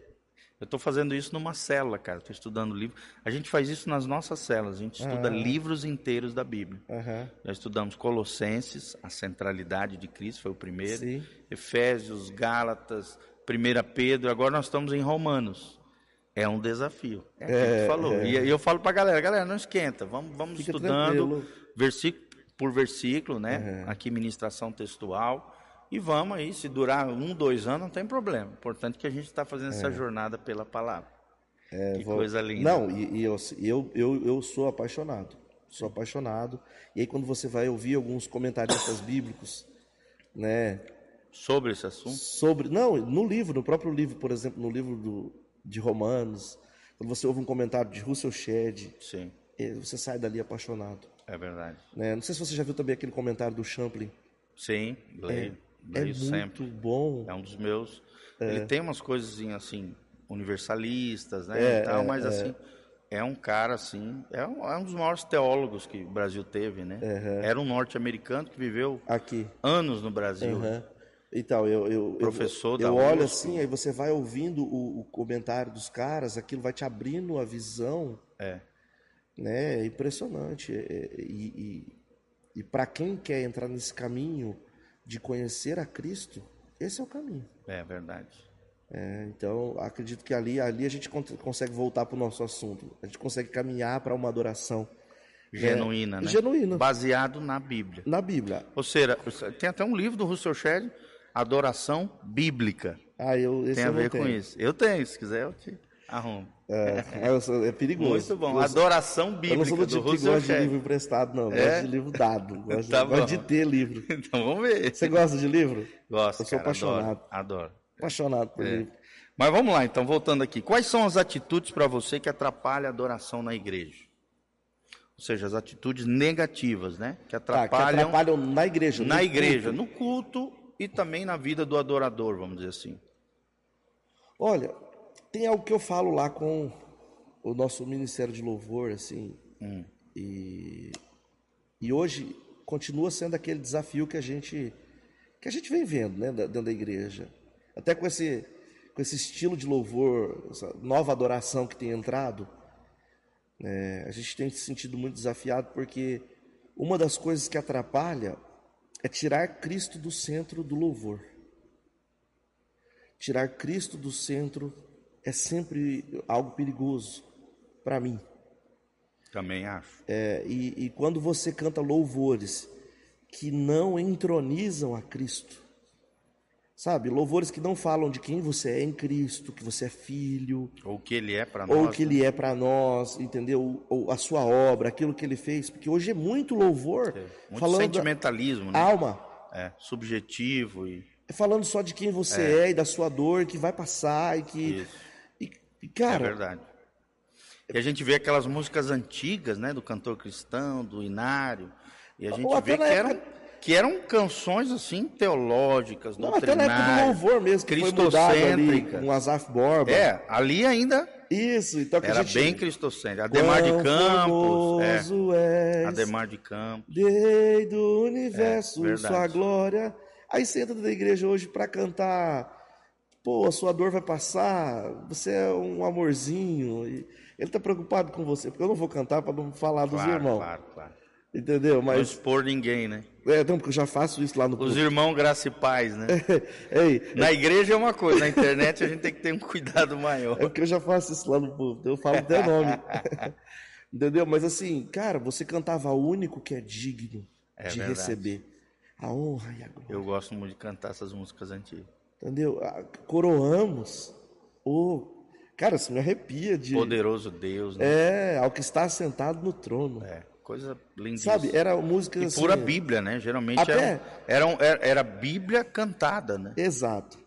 Eu estou fazendo isso numa célula, cara. Estou estudando livro. A gente faz isso nas nossas células. A gente estuda livros inteiros da Bíblia. Uhum. Já estudamos Colossenses, a centralidade de Cristo, foi o primeiro. Sim. Efésios, Gálatas, 1 Pedro, agora nós estamos em Romanos. É um desafio. É, é que falou. É. E eu falo para a galera, galera, não esquenta, vamos, vamos estudando tranquilo. versículo por versículo, né? Uhum. Aqui ministração textual. E vamos aí, se durar um, dois anos, não tem problema. Importante que a gente está fazendo é. essa jornada pela palavra. É, que vou... coisa linda. Não, e, e eu, eu, eu, eu sou apaixonado. Sou apaixonado. E aí quando você vai ouvir alguns comentaristas bíblicos, né? Sobre esse assunto? Sobre, não, no livro, no próprio livro, por exemplo, no livro do, de Romanos, quando você ouve um comentário de Russell Shedd, Sim. Eh, você sai dali apaixonado. É verdade. Né? Não sei se você já viu também aquele comentário do Champlin. Sim, leio. É, leio é sempre. muito bom. É um dos meus. É. Ele tem umas coisas assim, universalistas, né? É, tal, é, mas assim, é um cara assim, é um, é um, dos maiores teólogos que o Brasil teve, né? Uhum. Era um norte-americano que viveu aqui anos no Brasil. Uhum. Então, eu, eu, Professor eu, eu olho assim, aí você vai ouvindo o, o, comentário dos caras, aquilo vai te abrindo a visão. É. Né? É impressionante. É, é, e, e, e para quem quer entrar nesse caminho de conhecer a Cristo, esse é o caminho. É verdade. É, então, acredito que ali, ali a gente consegue voltar para o nosso assunto. A gente consegue caminhar para uma adoração genuína, né? Genuína. Baseado na Bíblia. Na Bíblia. Ou seja, tem até um livro do Russell Shedd adoração bíblica. Ah, eu Tem a eu ver com isso. Eu tenho, se quiser eu te arrumo. É, é, é perigoso. Muito bom. Adoração bíblica. Eu não sou do tipo que gosta de livro emprestado, não. É? Gosto de livro dado. Gosto, tá gosto de ter livro. Então vamos ver. Você gosta de livro? Gosto. Eu sou cara, apaixonado. Adoro. adoro. Apaixonado por é. livro. Mas vamos lá, então, voltando aqui. Quais são as atitudes para você que atrapalham a adoração na igreja? Ou seja, as atitudes negativas, né? Que atrapalham, tá, que atrapalham na igreja. Na igreja, culto. no culto e também na vida do adorador, vamos dizer assim. Olha, tem algo que eu falo lá com o nosso Ministério de Louvor, assim, hum. e E hoje continua sendo aquele desafio que a gente que a gente vem vendo, né, dentro da igreja. Até com esse com esse estilo de louvor, essa nova adoração que tem entrado, é, a gente tem se sentido muito desafiado porque uma das coisas que atrapalha é tirar Cristo do centro do louvor. Tirar Cristo do centro é sempre algo perigoso para mim. Também acho. É, e, e quando você canta louvores que não entronizam a Cristo, sabe? Louvores que não falam de quem você é em Cristo, que você é filho, Ou que ele é para nós. ou que né? ele é para nós, entendeu? Ou a sua obra, aquilo que ele fez, porque hoje é muito louvor Muito falando sentimentalismo, né? alma, É, subjetivo e é falando só de quem você é. e da sua dor que vai passar e que isso. E, É cara, verdade. E a gente vê aquelas músicas antigas, né, do cantor cristão, do Inário, e a gente vê que eram, época- que eram canções assim teológicas, não, até na época do louvor mesmo, que foi mudado ali cristocêntricas. com Azaf Borba. É, ali ainda Isso, então que era a gente bem cristocêntrico. Ademar de Quão Campos, é, Ademar de Campos. Rei do universo, É, verdade. sua glória. Aí você entra na igreja hoje para cantar, pô, a sua dor vai passar, você é um amorzinho. E ele tá preocupado com você, porque eu não vou cantar para não falar dos Claro, irmãos. claro, claro. Entendeu? Não Mas expor ninguém, né? é, não, porque eu já faço isso lá no Os irmãos graça e paz, né? Ei, Na igreja é uma coisa, na internet a gente tem que ter um cuidado maior. É porque eu já faço isso lá no povo, eu falo até nome. Entendeu? Mas assim, cara, você cantava o único que é digno É de verdade. receber a honra e a glória. Eu gosto muito de cantar essas músicas antigas. Entendeu? Ah, Coroamos o. Cara, isso me arrepia de. Poderoso Deus, né? É, ao que está sentado no trono. É, coisa lindíssima. Sabe? Era música E assim. pura Bíblia, né? Geralmente Até- era, era, um- era, Bíblia cantada, né? Exato.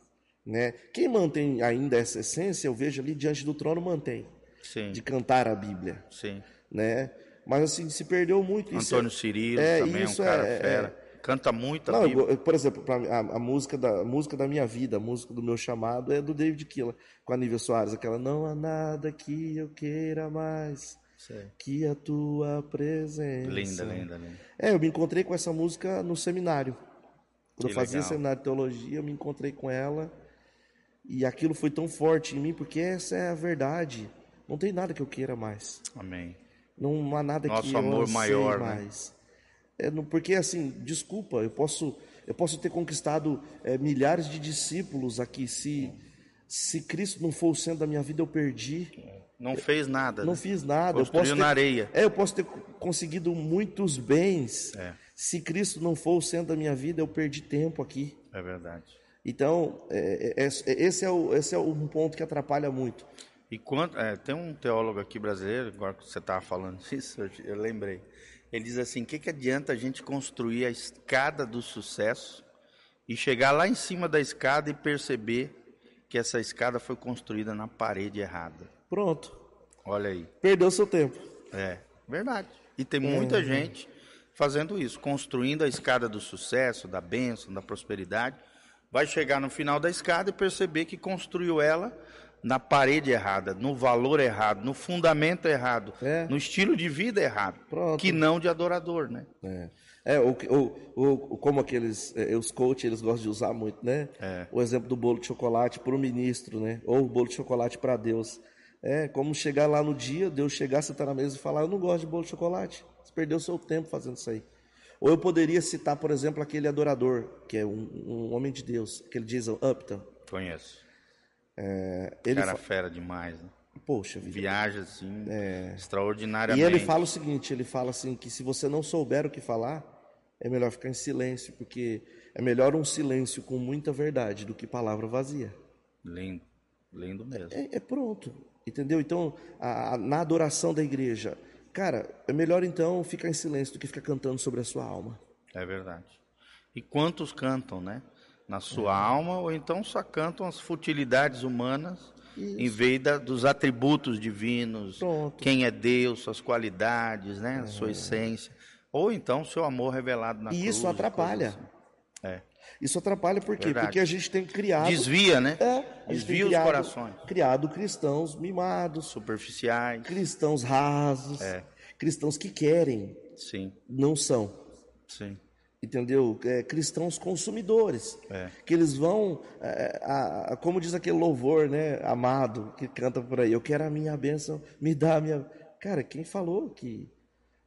Né? Quem mantém ainda essa essência, eu vejo ali diante do trono, mantém. Sim, De cantar a Bíblia. sim. Né? Mas assim, se perdeu muito isso. Antônio Cirilo é, também é um isso cara é- fera. Canta muito Não, eu- por exemplo, a, a música da, a música da minha vida, a música do meu chamado é do David Killa, com a Nívia Soares, aquela Não há nada que eu queira mais Sei. que a tua presença. Linda, linda, linda. É, eu me encontrei com essa música no seminário. Quando Que eu fazia legal. seminário de teologia, eu me encontrei com ela e aquilo foi tão forte em mim, porque essa é a verdade. Não tem nada que eu queira mais. Amém. Não há nada Nosso que eu amor maior, né? É, porque assim, desculpa, eu posso, eu posso ter conquistado é, milhares de discípulos aqui. Se, se Cristo não for o centro da minha vida, eu perdi. Não fez nada. Não né? fiz nada. Eu Construiu posso ter, na areia. É, eu posso ter conseguido muitos bens. É. Se Cristo não for o centro da minha vida, eu perdi tempo aqui. É verdade. Então, é, é, é, esse, é o, esse é um ponto que atrapalha muito. E quanto, é, tem um teólogo aqui brasileiro, agora que você estava falando isso, eu, eu lembrei. Ele diz assim: o que, que adianta a gente construir a escada do sucesso e chegar lá em cima da escada e perceber que essa escada foi construída na parede errada? Pronto. Olha aí. Perdeu seu tempo. É, verdade. E tem muita gente fazendo isso, construindo a escada do sucesso, da bênção, da prosperidade. Vai chegar no final da escada e perceber que construiu ela na parede errada, no valor errado, no fundamento errado, É. no estilo de vida errado, Pronto. que não de adorador, né? É, é o, o, o, como aqueles, é, os coaches, eles gostam de usar muito, né? É. O exemplo do bolo de chocolate para o ministro, né? Ou o bolo de chocolate para Deus. É como chegar lá no dia, Deus chegar, sentar na mesa e falar, eu não gosto de bolo de chocolate. Você perdeu seu tempo fazendo isso aí. Ou eu poderia citar, por exemplo, aquele adorador, que é um, um homem de Deus, aquele Jason Upton. Conheço. Ele Cara fera demais, né? Poxa vida. Viaja assim, É. E extraordinariamente. ele fala o seguinte, ele fala assim que se você não souber o que falar, é melhor ficar em silêncio, porque é melhor um silêncio com muita verdade do que palavra vazia. Lindo, lindo mesmo. É, é pronto, entendeu? Então, a- a- na adoração da igreja, cara, é melhor então ficar em silêncio do que ficar cantando sobre a sua alma. É verdade. E quantos cantam, né? Na sua É. alma, ou então só cantam as futilidades humanas, em vez da- dos atributos divinos, Pronto. quem é Deus, suas qualidades, né? A sua essência. Ou então seu amor revelado na E cruz. isso atrapalha. assim. É. Isso atrapalha por quê? Verdade. Porque a gente tem criado... Desvia, né? É, Desvia os criado- corações. Criado cristãos mimados, Superficiais. cristãos rasos, É. cristãos que querem Sim, não são. sim. Entendeu? É, cristãos consumidores. É. Que eles vão, é, a- a- como diz aquele louvor, né, amado, que canta por aí, eu quero a minha bênção, me dá a minha. Cara, quem falou que,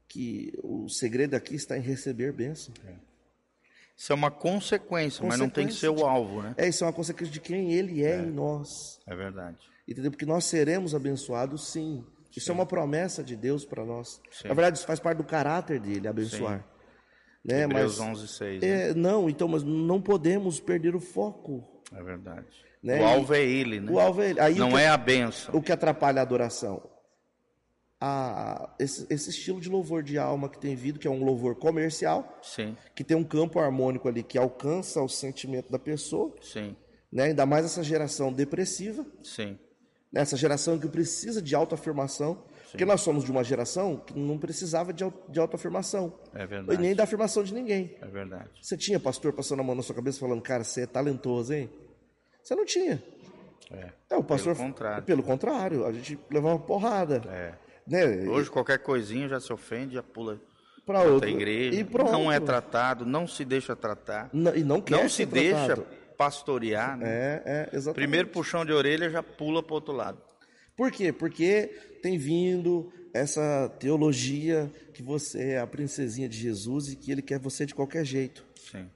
que o segredo aqui está em receber bênção? Isso é uma consequência, mas não tem que ser Consequência o alvo, né? É, isso é uma consequência de quem ele é, em nós. É verdade. Entendeu? Porque nós seremos abençoados, sim. Isso é uma promessa de Deus para nós. Sim. Na verdade, isso faz parte do caráter dele, abençoar. Né? Hebreus Mas, 11, 6. né? é, não, então, mas não podemos perder o foco. É verdade. Né? O alvo é ele, né? O alvo é ele. Aí Não que, é a benção. o que atrapalha a adoração? A- esse, esse estilo de louvor de alma que tem vindo, que é um louvor comercial, Sim, que tem um campo harmônico ali que alcança o sentimento da pessoa, sim, né? ainda mais essa geração depressiva, sim. né? essa geração que precisa de autoafirmação, porque nós somos de uma geração que não precisava de, de autoafirmação, É e verdade. nem da afirmação de ninguém. É verdade. Você tinha pastor passando a mão na sua cabeça falando, cara, você é talentoso, hein? Você não tinha. É. É, o pastor. Pelo contrário. Pelo contrário, a gente levava porrada. É. Né? Hoje qualquer coisinha já se ofende, já pula para outra a igreja. E pronto. Não é tratado, não se deixa tratar. Não- e não quer Não se deixa tratado. pastorear. né? É, é, exatamente. Primeiro puxão de orelha já pula para outro lado. Por quê? Porque tem vindo essa teologia que você é a princesinha de Jesus e que ele quer você de qualquer jeito. Sim.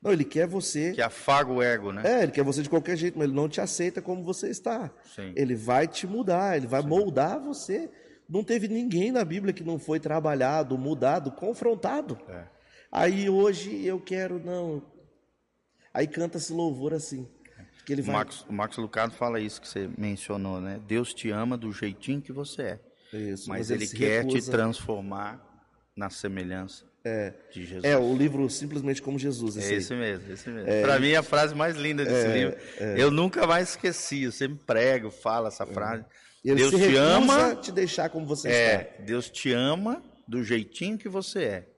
Não, ele quer você. Que afaga o ego, né? É, ele quer você de qualquer jeito, mas ele não te aceita como você está. Sim. Ele vai te mudar, ele vai moldar você. Não teve ninguém na Bíblia que não foi trabalhado, mudado, confrontado. É. Aí hoje eu quero, não. Aí canta esse louvor assim. Que ele O vai. Max, o Max Lucado fala isso que você mencionou, né? Deus te ama do jeitinho que você é. Isso, Mas, ele, se quer te recusa- transformar na semelhança de Jesus. É, o livro simplesmente como Jesus. É Esse aí. esse mesmo, esse mesmo. Pra mim, é a frase mais linda desse livro. Eu nunca mais esqueci. Eu sempre prego, falo essa frase. Ele Deus te ama. te deixar como você está. É, Deus te ama do jeitinho que você é.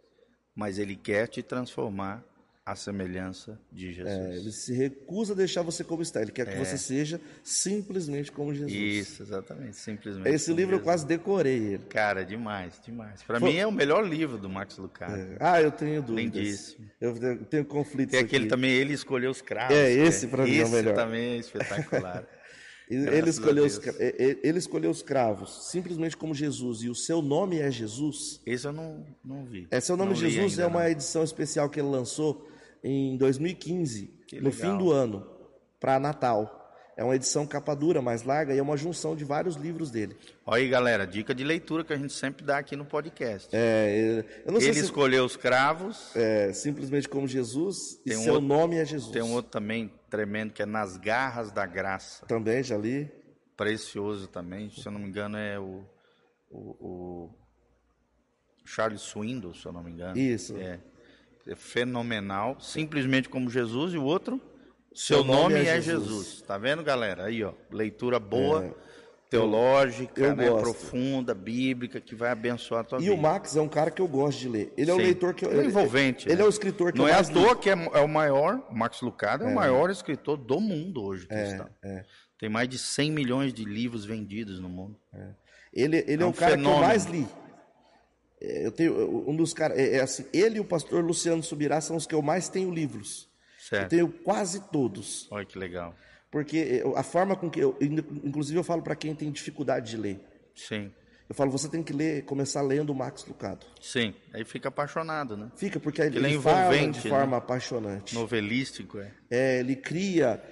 Mas Ele quer te transformar à semelhança de Jesus. É, ele se recusa a deixar você como está. Ele quer que você seja simplesmente como Jesus. É. Isso, exatamente. Simplesmente. Esse livro eu Jesus. quase decorei ele. Cara, demais, demais. Pra Foi- mim é o melhor livro do Max Lucado. Ah, eu tenho dúvidas. Lindíssimo. Eu tenho- conflitos Tem aquele aqui. também, ele escolheu os cravos. É, né? esse pra mim é o Esse melhor. também é espetacular. Ele, a escolheu os, ele escolheu os cravos simplesmente como Jesus e o seu nome é Jesus. Esse eu não, não vi. É, seu nome Não Jesus é uma não. edição especial que ele lançou em 2015, Que no legal. fim do ano, para Natal. É uma edição capa dura, mais larga, e é uma junção de vários livros dele. Olha aí, galera, dica de leitura que a gente sempre dá aqui no podcast. É, ele se escolheu os cravos. é simplesmente como Jesus e Tem um seu outro- nome é Jesus. Tem um outro também tremendo que é Nas Garras da Graça. Também já li. Precioso também. Se eu não me engano, é o, o, o Charles Swindoll, se eu não me engano. Isso. É fenomenal. Simplesmente como Jesus. E o outro, seu, nome, é, Jesus. Tá vendo, galera? Aí, ó. Leitura boa, teológica, eu né, gosto. profunda, bíblica, que vai abençoar a tua E vida. o Max é um cara que eu gosto de ler. Ele é o Sim. leitor que eu, Ele é envolvente. Ele né? é o escritor que Não eu é à toa que é, é o maior, o Max Lucado é, o maior escritor do mundo hoje, é. Tem mais de 100 milhões de livros vendidos no mundo. Ele, ele é, É um o cara fenômeno. que eu mais li. É, Eu tenho um dos caras, é, é assim, ele e o pastor Luciano Subirá são os que eu mais tenho livros. Eu Certo. tenho quase todos, Olha que legal. porque é, a forma com que eu, inclusive eu falo para quem tem dificuldade de ler. Sim. Eu falo, você tem que ler, começar lendo o Max Lucado. Sim. Aí fica apaixonado, né? Fica, porque ele, Ele é fala de envolvente, forma apaixonante. Novelístico, é. É, ele cria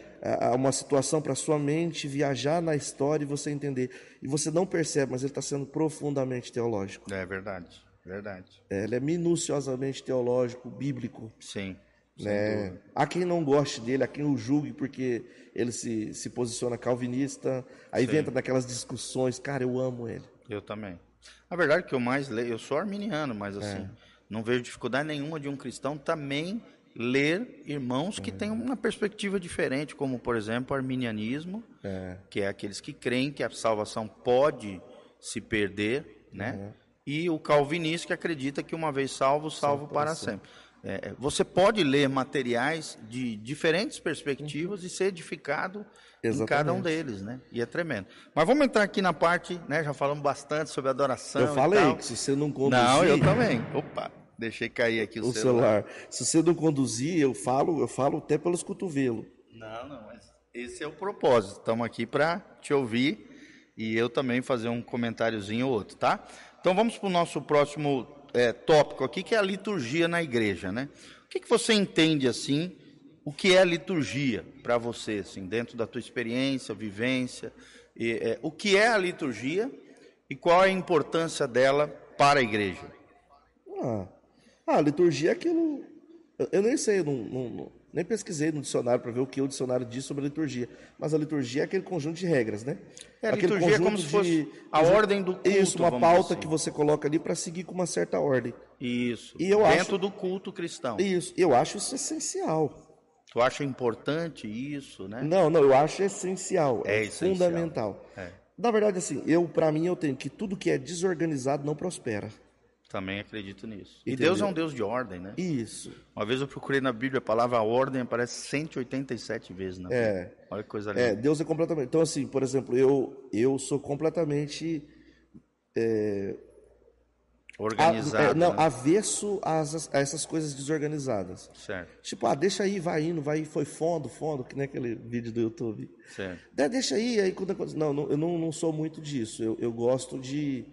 uma situação para sua mente viajar na história e você entender. E você não percebe, mas ele está sendo profundamente teológico. É verdade. Verdade. É, ele é minuciosamente teológico, bíblico. Sim. Né? Há quem não goste dele, há quem o julgue porque ele se, se posiciona calvinista. Aí Sim. entra naquelas discussões. Cara, eu amo ele. Eu também. A verdade é que eu mais leio, eu sou arminiano, mas É. assim, não vejo dificuldade nenhuma de um cristão também ler irmãos que têm uma perspectiva diferente, como por exemplo o arminianismo, É. que é aqueles que creem que a salvação pode se perder, né? E o calvinista que acredita que uma vez salvo, salvo para sempre. É, você pode ler materiais de diferentes perspectivas e ser edificado em cada um deles, né? E é tremendo. Mas vamos entrar aqui na parte, né? Já falamos bastante sobre adoração. Eu falei que se você não conduzir. Não, eu também. Opa, deixei cair aqui o, o celular. celular. Se você não conduzir, eu falo, eu falo até pelos cotovelos. Não, não, mas esse é o propósito. Estamos aqui para te ouvir e eu também fazer um comentáriozinho ou outro, tá? Então vamos para o nosso próximo é, tópico aqui, que é a liturgia na igreja, né? O que, que você entende assim? O que é a liturgia para você, assim, dentro da tua experiência, vivência? E, é, o que é a liturgia e qual é a importância dela para a igreja? Ah, a liturgia é aquilo. Eu, eu nem sei, não, não, nem pesquisei no dicionário para ver o que o dicionário diz sobre a liturgia. Mas a liturgia é aquele conjunto de regras, né? É, a aquele liturgia é como se fosse a ordem do culto. Isso, uma pauta assim. que você coloca ali para seguir com uma certa ordem. Isso. E eu dentro acho- do culto cristão. Isso, eu acho isso essencial. Tu acha importante isso, né? Não, não, eu acho essencial. É É, essencial. fundamental. É. Na verdade, assim, eu, para mim, eu tenho que tudo que é desorganizado não prospera. Também acredito nisso. E Entendeu? Deus é um Deus de ordem, né? Isso. Uma vez eu procurei na Bíblia a palavra ordem aparece 187 vezes na Bíblia. É. Olha que coisa linda. É, Deus é completamente. Então, assim, por exemplo, eu, eu sou completamente. a- Organizado. é, não, né? avesso às- a essas coisas desorganizadas. Certo, Tipo, ah, deixa aí, vai indo, vai, foi fundo, fundo, que nem aquele vídeo do YouTube. certo. De- Deixa aí, aí quando acontece. Não, não, eu não, não sou muito disso. Eu, eu gosto de.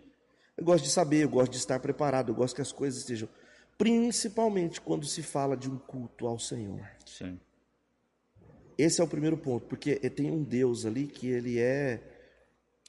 Eu gosto de saber, eu gosto de estar preparado, eu gosto que as coisas estejam. Principalmente quando se fala de um culto ao Senhor. Sim. Esse é o primeiro ponto, porque tem um Deus ali que ele é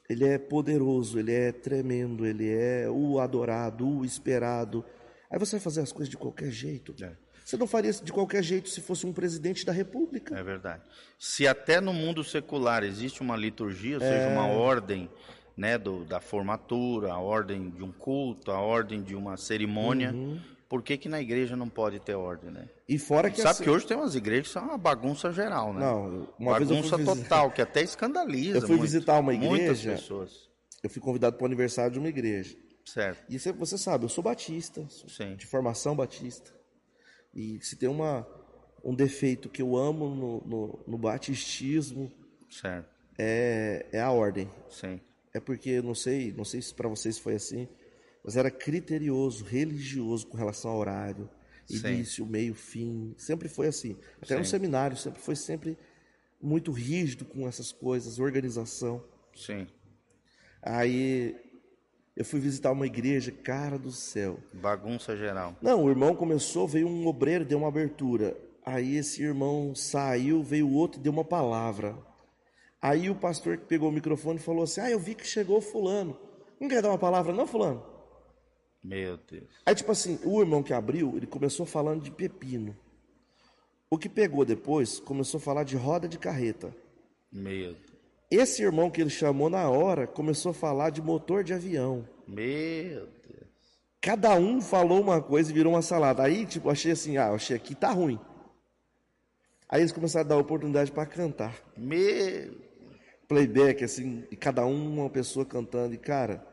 ele é poderoso, ele é tremendo, ele é o adorado, o esperado. Aí você vai fazer as coisas de qualquer jeito. É. Você não faria de qualquer jeito se fosse um presidente da República. É verdade. Se até no mundo secular existe uma liturgia, ou seja, É. uma ordem né, do, da formatura, a ordem de um culto, a ordem de uma cerimônia, Uhum. por que, que na igreja não pode ter ordem, né? E fora que Sabe assim- que hoje tem umas igrejas que são uma bagunça geral, né? Não, uma vez eu bagunça fui visi- total, que até escandaliza Eu fui muito- visitar uma muitas igreja. pessoas. eu fui convidado para o aniversário de uma igreja. Certo, E você, sabe, eu sou batista, sou de formação batista. E se tem uma, um defeito que eu amo no, no, no batistismo, certo, é, é a ordem. sim, É porque, não sei, não sei se para vocês foi assim, mas era criterioso, religioso com relação ao horário, Sim. início, meio, fim. Sempre foi assim. Até no Sim. seminário, sempre foi sempre muito rígido com essas coisas, organização. sim. Aí eu fui visitar uma igreja, cara do céu. Bagunça geral. Não, o irmão começou, veio um obreiro, deu uma abertura. Aí esse irmão saiu, veio outro e deu uma palavra. Aí o pastor que pegou o microfone falou assim: Ah, eu vi que chegou fulano. Não quer dar uma palavra, não, fulano? Meu Deus. Aí, tipo assim, o irmão que abriu, ele começou falando de pepino. O que pegou depois, começou a falar de roda de carreta. Meu Deus. Esse irmão que ele chamou na hora, começou a falar de motor de avião. Meu Deus. Cada um falou uma coisa e virou uma salada. Aí, tipo, achei assim, ah, achei aqui tá ruim. Aí eles começaram a dar oportunidade para cantar. Meu. Playback, assim, e cada um uma pessoa cantando. E, cara,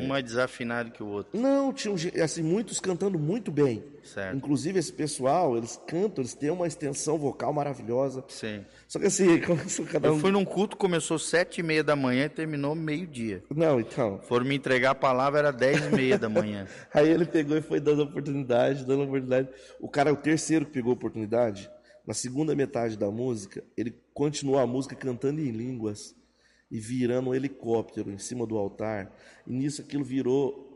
Um mais desafinado que o outro. não, tinham, ge- assim, muitos cantando muito bem. Certo. Inclusive, esse pessoal, eles cantam, eles têm uma extensão vocal maravilhosa. Sim. Só que assim, começou cada Eu um... fui num culto, começou sete e meia da manhã e terminou meio-dia. Não, então... Foram me entregar a palavra, era dez e meia da manhã. Aí ele pegou e foi dando oportunidade, dando oportunidade. O cara, o terceiro que pegou a oportunidade, na segunda metade da música, ele continuou a música cantando em línguas e virando um helicóptero em cima do altar. E nisso aquilo virou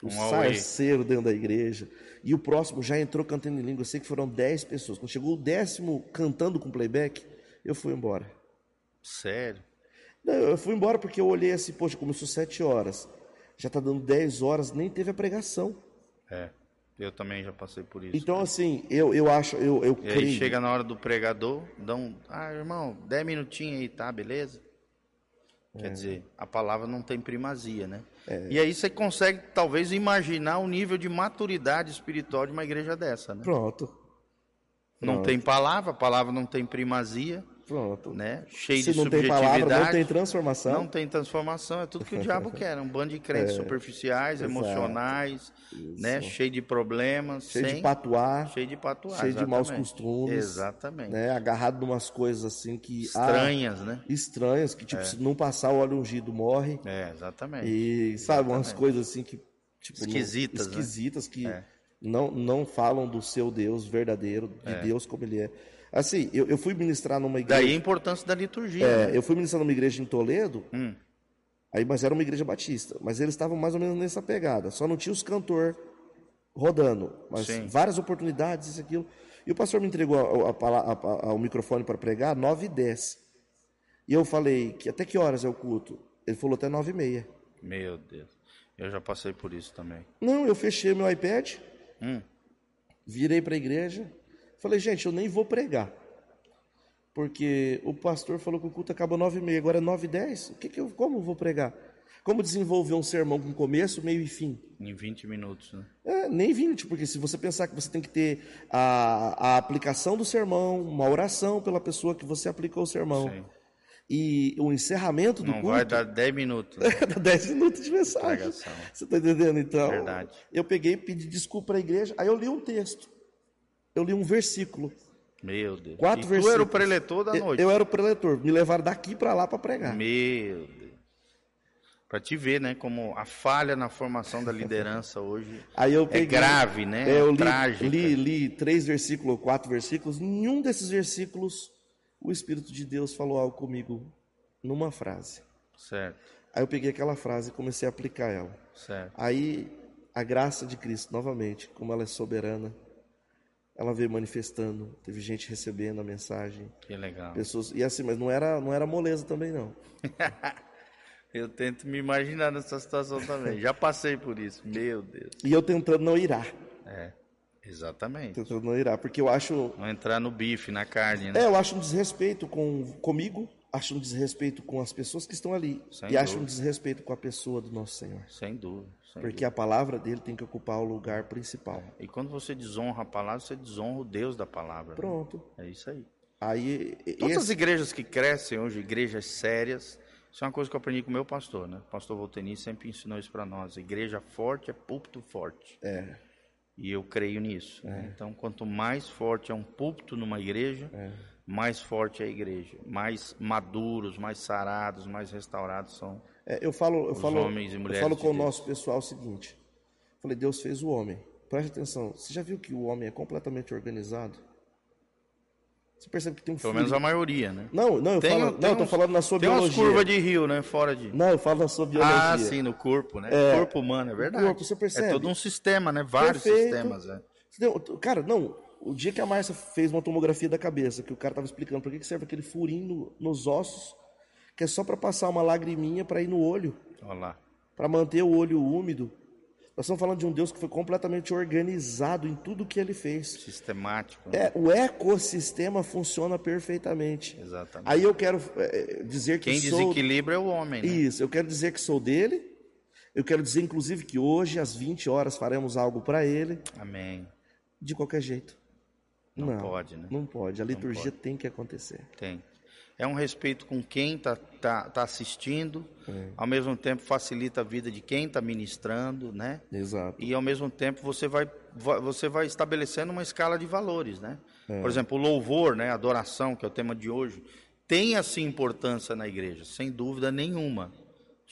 o Um sarceiro dentro da igreja. E o próximo já entrou cantando em língua. Eu sei que foram dez pessoas. Quando chegou o décimo cantando com playback, eu fui embora. Sério? Não, eu fui embora porque eu olhei assim, poxa, começou sete horas. Já está dando dez horas, nem teve a pregação. É. Eu também já passei por isso. Então, assim, eu, eu acho, eu, eu E aí creio. chega na hora do pregador, dá um. Ah, irmão, dez minutinhos aí, tá? Beleza? Quer dizer, a palavra não tem primazia, né? E aí você consegue, talvez, imaginar o nível de maturidade espiritual de uma igreja dessa, né? Pronto. Não Pronto. tem palavra, a palavra não tem primazia. Pronto. né? Cheio Se de não tem palavra, não tem transformação. Não tem transformação, é tudo que o diabo quer. Um bando de crentes superficiais, É, exato. emocionais, né? Cheio de problemas, cheio sem... de patuar, cheio de patuar, cheio de maus exatamente. costumes. Exatamente. né? Agarrado em umas coisas assim que. ah, Estranhas, né? estranhas, que tipo, se não passar o óleo ungido, morre. É, exatamente. E sabe, umas Exatamente. coisas assim que. Tipo, não- Esquisitas, né? esquisitas que É. não, não falam do seu Deus verdadeiro, de Deus como ele é. Assim, eu, eu fui ministrar numa igreja. Daí a importância da liturgia. É, né? eu fui ministrar numa igreja em Toledo, Hum. aí, mas era uma igreja batista. Mas eles estavam mais ou menos nessa pegada. Só não tinha os cantor rodando. Mas Sim. várias oportunidades, isso aquilo. E o pastor me entregou o microfone para pregar 9 e 10. E eu falei, que até que horas é o culto? Ele falou até 9 e meia. Meu Deus. Eu já passei por isso também. Não, eu fechei meu iPad, Hum. virei para a igreja, falei, gente, eu nem vou pregar. Porque o pastor falou que o culto acaba 9 e meia, agora é 9 e 10. O que que eu, como eu vou pregar? Como desenvolver um sermão com começo, meio e fim? Em 20 minutos, né? É, nem 20, porque se você pensar que você tem que ter a, a aplicação do sermão, uma oração pela pessoa que você aplicou o sermão, Sim. e o encerramento do Não culto, vai dar 10 minutos. Né? dá 10 minutos de mensagem. Pregação. Você está entendendo? Então, Verdade. eu peguei e pedi desculpa para a igreja, aí eu li um texto. Eu li um versículo. Meu Deus. Quatro e tu versículos. era o preletor da Eu- noite. Eu era o preletor, me levaram daqui para lá para pregar. Meu Deus. Pra te ver, né, como a falha na formação da liderança hoje Aí eu é peguei, grave, né? é, eu É li, li, li três versículos, quatro versículos. Em um desses versículos, o Espírito de Deus falou algo comigo numa frase. Certo, Aí eu peguei aquela frase e comecei a aplicar ela. certo. Aí a graça de Cristo, novamente, como ela é soberana, ela veio manifestando. Teve gente recebendo a mensagem, Que legal. pessoas e assim, mas não era não era moleza também não. Eu tento me imaginar nessa situação também. Já passei por isso. Meu Deus. E eu tentando não irar, É, exatamente. tentando não irar, porque eu acho Não entrar no bife, na carne, né? É, eu acho um desrespeito com, comigo, acho um desrespeito com as pessoas que estão ali. Sem e acho um dúvida. desrespeito com a pessoa do nosso Senhor. Sem dúvida. sem Porque a palavra dele tem que ocupar o lugar principal. dúvida. E quando você desonra a palavra, você desonra o Deus da palavra. né? Pronto. É isso aí. Aí, Todas as esse, igrejas que crescem hoje, igrejas sérias, isso é uma coisa que eu aprendi com o meu pastor, né? O pastor Volteni sempre ensinou isso para nós. Igreja forte é púlpito forte. é, E eu creio nisso. né? Então, quanto mais forte é um púlpito numa igreja, mais forte é a igreja. Mais maduros, mais sarados, mais restaurados são. é, eu falo, eu Os falo, homens e eu mulheres falo de com o Deus. nosso pessoal o seguinte. Falei, Deus fez o homem. Preste atenção. Você já viu que o homem é completamente organizado? Você percebe que tem um Pelo menos a maioria, né? Não, não, eu Tem, falo, tem não, eu tô uns- falando na sua Tem umas biologia. curvas de rio, né? Fora de. Não, eu falo na sua biologia. Ah, sim, no corpo, né? É, corpo humano, é verdade. corpo, você percebe? É todo um sistema, né? Vários Perfeito. sistemas, é. Cara, não. O dia que a Márcia fez uma tomografia da cabeça, que o cara tava explicando por que que serve aquele furinho no- nos ossos, que é só para passar uma lagriminha para ir no olho, Olha lá. para manter o olho úmido. Nós estamos falando de um Deus que foi completamente organizado em tudo que ele fez. Sistemático. né? É, o ecossistema funciona perfeitamente. Exatamente. Aí eu quero é, dizer que Quem sou desequilibra é o homem, né? Isso, eu quero dizer que sou dele. Eu quero dizer, inclusive, que hoje, às 20 horas, faremos algo para ele, Amém. de qualquer jeito. Não pode, né? Não pode. A liturgia tem que acontecer. Tem. É um respeito com quem está tá, tá assistindo, ao mesmo tempo facilita a vida de quem está ministrando, né? Exato. E ao mesmo tempo você vai, você vai estabelecendo uma escala de valores, né? Por exemplo, o louvor, né, a adoração, que é o tema de hoje, tem assim importância na igreja, sem dúvida nenhuma.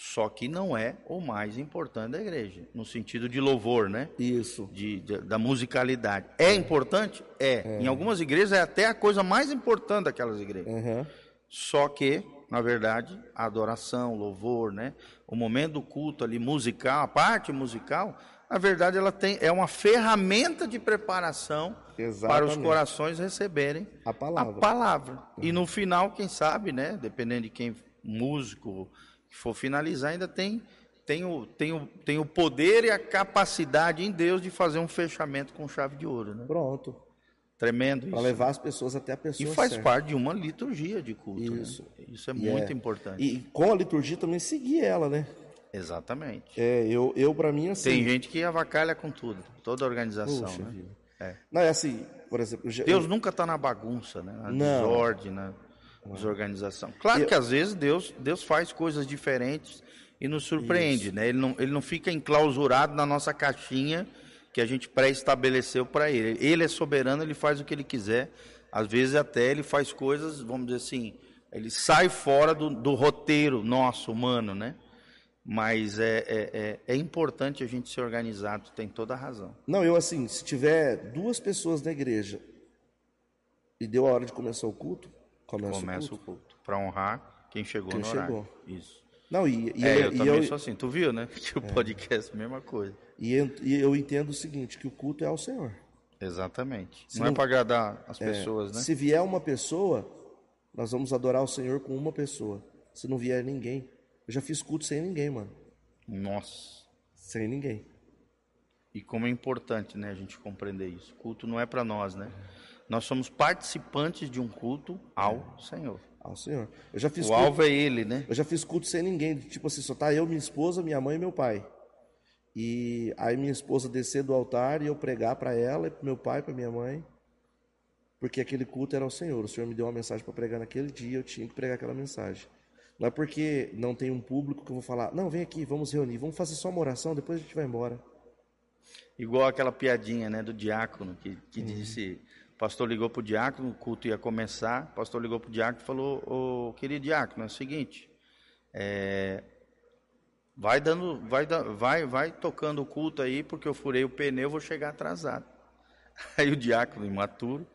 Só que não é o mais importante da igreja, no sentido de louvor, né? Isso. de, de- da musicalidade. É importante? É. Em algumas igrejas é até a coisa mais importante daquelas igrejas. Aham. Só que, na verdade, a adoração, louvor, né? O momento do culto ali musical, a parte musical, na verdade ela tem é uma ferramenta de preparação para os Exatamente. corações receberem A palavra. a palavra. E no final, quem sabe, né, dependendo de quem músico for finalizar, ainda tem tem o, tem, o, tem o poder e a capacidade em Deus de fazer um fechamento com chave de ouro, né? Pronto. Tremendo Para isso. levar as pessoas até a pessoa E faz certa. parte de uma liturgia de culto. né? Isso. Isso é E muito é- importante. E com a liturgia também seguir ela, né? Exatamente. É, eu, eu para mim, assim... Tem gente que avacalha com tudo, toda a organização. Puxa né? vida. É. Não, é assim, por exemplo... eu Deus nunca está na bagunça, né? na Não. desordem. né? Desorganização. Claro Eu- que às vezes Deus, Deus faz coisas diferentes e nos surpreende, né? Ele não, ele não fica enclausurado na nossa caixinha que a gente pré-estabeleceu para ele. Ele é soberano, ele faz o que ele quiser. Às vezes até ele faz coisas, vamos dizer assim, ele sai fora do, do roteiro nosso, humano, né? Mas é, é, é, é importante a gente ser organizado, tem toda a razão. Não, eu assim, se tiver duas pessoas na igreja e deu a hora de começar o culto, começa, Começa o culto. culto, para honrar quem chegou Quem no horário. chegou. Isso. Não, e, e É, eu, eu, também eu- sou assim. Tu viu, né? Que o podcast, mesma coisa. e eu- e eu entendo o seguinte, que o culto é ao Senhor. Exatamente. Se não, é não- para agradar as pessoas, né? Se vier uma pessoa, nós vamos adorar o Senhor com uma pessoa. Se não vier ninguém, eu já fiz culto sem ninguém, mano. Nossa. Sem ninguém. E como é importante, né, a gente compreender isso. Culto não é para nós, né? Nós somos participantes de um culto ao Senhor. Ao Senhor. Eu já fiz O culto, alvo é ele, né? eu já fiz culto sem ninguém, tipo assim, só tá eu, minha esposa, minha mãe e meu pai. E aí minha esposa descer do altar e eu pregar para ela e pro meu pai, para minha mãe. Porque aquele culto era ao Senhor. O Senhor me deu uma mensagem para pregar naquele dia, eu tinha que pregar aquela mensagem. Não é porque não tem um público que eu vou falar, não, vem aqui, vamos reunir, vamos fazer só uma oração, depois a gente vai embora. Igual aquela piadinha, né, do diácono que, que disse, o pastor ligou pro diácono, o culto ia começar, o pastor ligou pro diácono e falou, ô querido diácono, é o seguinte, é, vai dando, vai, vai, vai tocando o culto aí, porque eu furei o pneu, vou chegar atrasado. Aí o diácono, imaturo,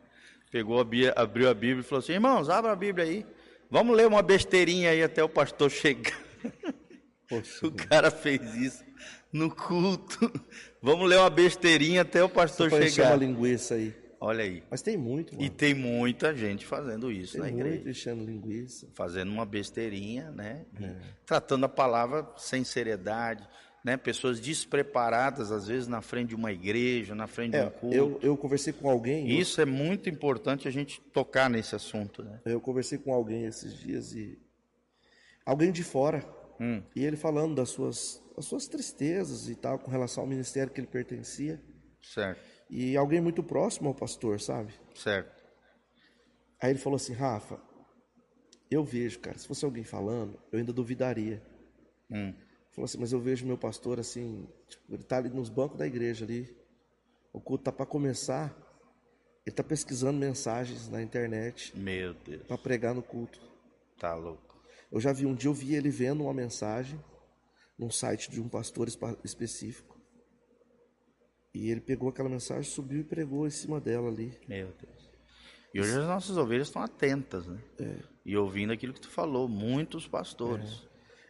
pegou a Bíblia, abriu a Bíblia e falou assim, irmãos, abra a Bíblia aí, vamos ler uma besteirinha aí até o pastor chegar. Poxa, O cara fez isso no culto. Vamos ler uma besteirinha até o pastor encher uma chegar. linguiça aí. Olha aí. Mas tem muito, mano. E tem muita gente fazendo isso tem na muito igreja. enchendo linguiça. Fazendo uma besteirinha, né? É. Tratando a palavra sem seriedade, né? Pessoas despreparadas, às vezes, na frente de uma igreja, na frente de um É, culto. eu, eu conversei com alguém. eu- Isso é muito importante a gente tocar nesse assunto, né? Eu conversei com alguém esses dias e alguém de fora Hum, e ele falando das suas, das suas tristezas e tal com relação ao ministério que ele pertencia certo, e alguém muito próximo ao pastor, sabe? certo. Aí ele falou assim, Rafa, eu vejo, cara, se fosse alguém falando, eu ainda duvidaria. Hum, Falou assim, mas eu vejo meu pastor assim, tipo, ele tá ali nos bancos da igreja ali, o culto tá para começar, ele tá pesquisando mensagens na internet meu Deus, para pregar no culto. tá louco. Eu já vi um dia eu vi ele vendo uma mensagem num site de um pastor específico. E ele pegou aquela mensagem, subiu e pregou em cima dela ali. Meu Deus. E hoje as nossas ovelhas estão atentas, né? É. E ouvindo aquilo que tu falou, muitos pastores.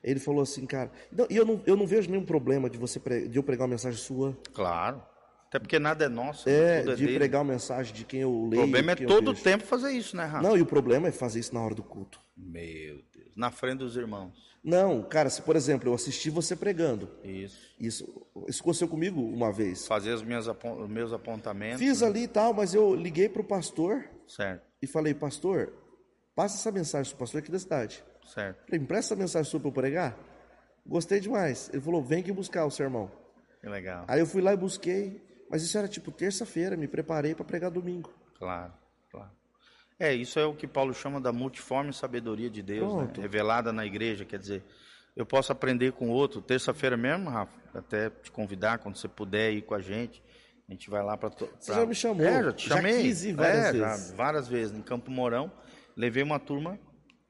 Ele falou assim, cara, não, e eu não, eu não vejo nenhum problema de você pre- de eu pregar uma mensagem sua, Claro. Até porque nada é nosso, é, tudo é de dele. pregar uma mensagem de quem eu O leio. problema é todo vejo. tempo fazer isso, né, Rafa? Não, e o problema é fazer isso na hora do culto. Meu Deus. Na frente dos irmãos. Não, cara, se por exemplo eu assisti você pregando, Isso. isso, isso aconteceu comigo uma vez. Fazer os meus, os meus apontamentos. Fiz ali e tal, mas eu liguei pro pastor Certo, e falei, pastor, passa essa mensagem pro pastor aqui da cidade. certo. Falei, empresta essa mensagem sua para eu pregar? Gostei demais. Ele falou, vem aqui buscar o sermão. Que legal. Aí eu fui lá e busquei, mas isso era tipo terça-feira, me preparei para pregar domingo. Claro, claro. É, isso é o que Paulo chama da multiforme sabedoria de Deus, né? Revelada na igreja. Quer dizer, eu posso aprender com outro. Terça-feira mesmo, Rafa, até te convidar quando você puder ir com a gente. A gente vai lá para. Você já me chamou. É, já te Já chamei. quis ir várias é, já vezes. várias vezes. Em Campo Mourão, levei uma turma,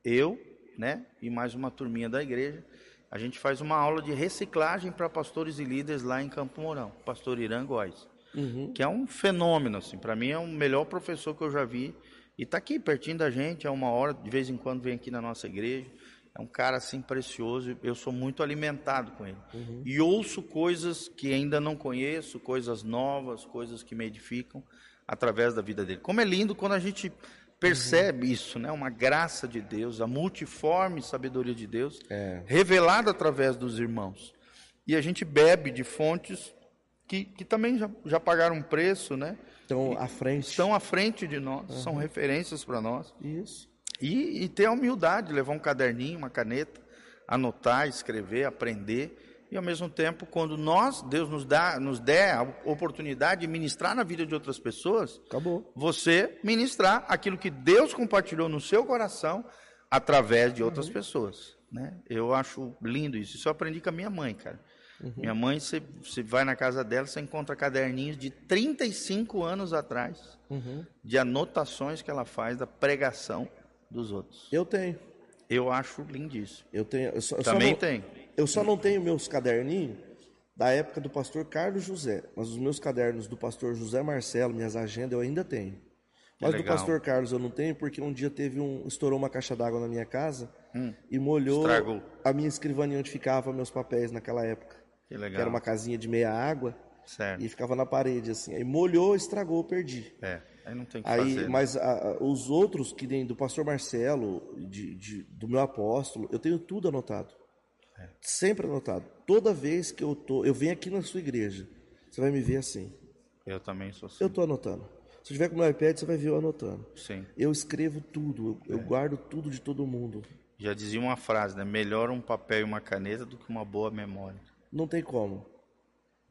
eu, né, e mais uma turminha da igreja. A gente faz uma aula de reciclagem para pastores e líderes lá em Campo Mourão, pastor Irã Góes Uhum. que é um fenômeno, assim, para mim é o melhor professor que eu já vi e tá aqui pertinho da gente, é uma hora, de vez em quando vem aqui na nossa igreja, é um cara assim precioso, eu sou muito alimentado com ele. E ouço coisas que ainda não conheço, coisas novas, coisas que me edificam através da vida dele. Como é lindo quando a gente percebe isso, né? Uma graça de Deus, a multiforme sabedoria de Deus, É. revelada através dos irmãos. E a gente bebe de fontes que, que também já, já pagaram um preço, né? Então, à frente. Estão à frente de nós, são referências para nós. Isso. E, e ter a humildade, levar um caderninho, uma caneta, anotar, escrever, aprender e ao mesmo tempo, quando nós, Deus nos dá, nos der a oportunidade de ministrar na vida de outras pessoas, Acabou. você ministrar aquilo que Deus compartilhou no seu coração através de outras pessoas, né? Eu acho lindo isso. Isso eu aprendi com a minha mãe, cara. Minha mãe, você, você vai na casa dela, você encontra caderninhos de 35 anos atrás, de anotações que ela faz da pregação dos outros. Eu tenho. Eu acho lindíssimo. Eu tenho. Eu só, eu Também não- tem. Eu só não tenho meus caderninhos da época do pastor Carlos José, mas os meus cadernos do pastor José Marcelo, minhas agendas, eu ainda tenho. Mas do legal. pastor Carlos eu não tenho porque um dia teve um estourou uma caixa d'água na minha casa e molhou Hum. Estragou. a minha escrivaninha onde ficava meus papéis naquela época. Que Que legal. era uma casinha de meia água Certo. e ficava na parede assim. Aí molhou, estragou, perdi. É, aí não tem que Aí, fazer. né? mas a- os outros que nem do pastor Marcelo, de, de- do meu apóstolo, eu tenho tudo anotado. É. Sempre anotado. Toda vez que eu tô, eu venho aqui na sua igreja, você vai me ver assim. Eu também sou assim. Eu tô anotando. Se tiver com o meu iPad, você vai ver eu anotando. Sim. Eu escrevo tudo, eu, É. eu guardo tudo de todo mundo. Já dizia uma frase, né? Melhor um papel e uma caneta do que uma boa memória. Não tem como.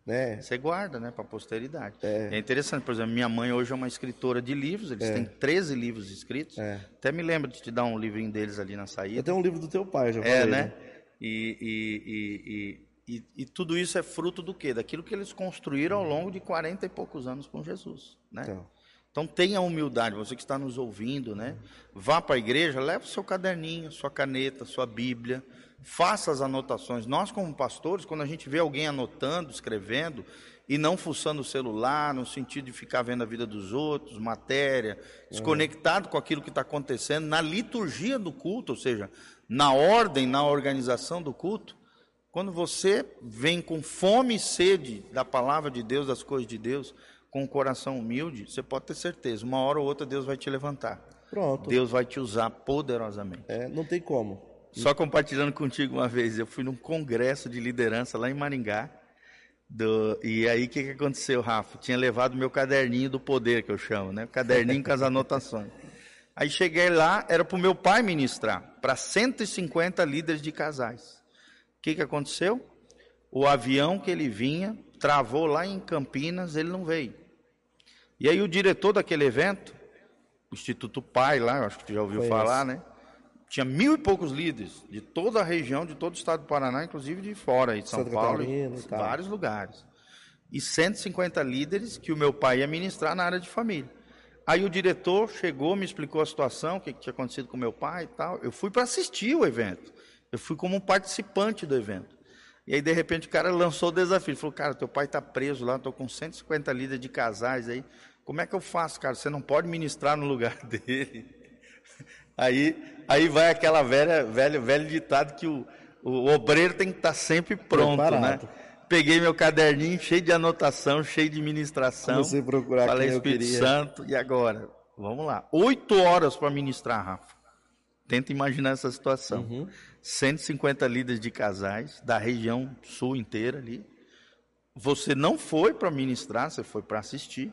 Né? Você guarda, né, para posteridade. É. interessante, por exemplo, minha mãe hoje é uma escritora de livros, eles têm 13 livros escritos. É. Até me lembro de te dar um livrinho deles ali na saída. Tenho um livro do teu pai, já É, falei, né? E, e, e, e, e, e tudo isso é fruto do quê? Daquilo que eles construíram ao longo de 40 e poucos anos com Jesus, né? Então, Então tenha humildade, você que está nos ouvindo, né? Vá para a igreja, leve o seu caderninho, sua caneta, sua Bíblia, faça as anotações. Nós, como pastores, quando a gente vê alguém anotando, escrevendo, e não fuçando o celular, no sentido de ficar vendo a vida dos outros, matéria, desconectado com aquilo que está acontecendo, na liturgia do culto, ou seja, na ordem, na organização do culto, quando você vem com fome e sede da palavra de Deus, das coisas de Deus, com um coração humilde, você pode ter certeza, uma hora ou outra Deus vai te levantar. pronto. Deus vai te usar poderosamente. É, não tem como. Só compartilhando contigo uma vez, eu fui num congresso de liderança lá em Maringá. do- e aí o que, que aconteceu, Rafa? Tinha levado meu caderninho do poder, que eu chamo, né? Caderninho com as anotações. Aí cheguei lá, era para o meu pai ministrar, para 150 líderes de casais. O que, que aconteceu? O avião que ele vinha travou lá em Campinas, ele não veio. E aí o diretor daquele evento, o Instituto Pai lá, acho que tu já ouviu Conheço. falar, né? Tinha mil e poucos líderes de toda a região, de todo o estado do Paraná, inclusive de fora, de São Santa Paulo, Catarina e vários lugares. E 150 líderes que o meu pai ia ministrar na área de família. Aí o diretor chegou, me explicou a situação, o que, que tinha acontecido com meu pai e tal. Eu fui para assistir o evento. Eu fui como um participante do evento. E aí, de repente, o cara lançou o desafio. Ele falou, cara, teu pai está preso lá, estou com 150 líderes de casais aí. Como é que eu faço, cara? Você não pode ministrar no lugar dele. Aí, aí vai aquela velha, velho, velho ditado que o, o obreiro tem que estar sempre pronto, Preparado. né? Peguei meu caderninho cheio de anotação, cheio de ministração. Comecei a procurar Falei, quem Espírito. Santo, e agora? Vamos lá. Oito horas para ministrar, Rafa. Tenta imaginar essa situação. Uhum. 150 líderes de casais da região sul inteira ali. Você não foi para ministrar, você foi para assistir.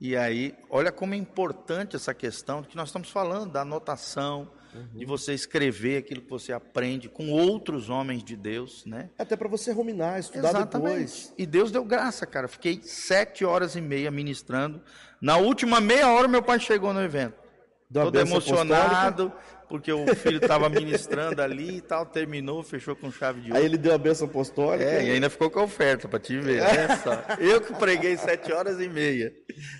E aí, olha como é importante essa questão que nós estamos falando, da anotação, de você escrever aquilo que você aprende com outros homens de Deus, né? Até para você ruminar, estudar depois. E Deus deu graça, cara. Fiquei sete horas e meia ministrando. Na última meia hora, meu pai chegou no evento. Todo emocionado, porque o filho estava ministrando ali e tal. Terminou, fechou com chave de ouro. Aí ele deu a benção apostólica. É, e ainda ficou com a oferta para te ver. Olha só. Eu que preguei sete horas e meia.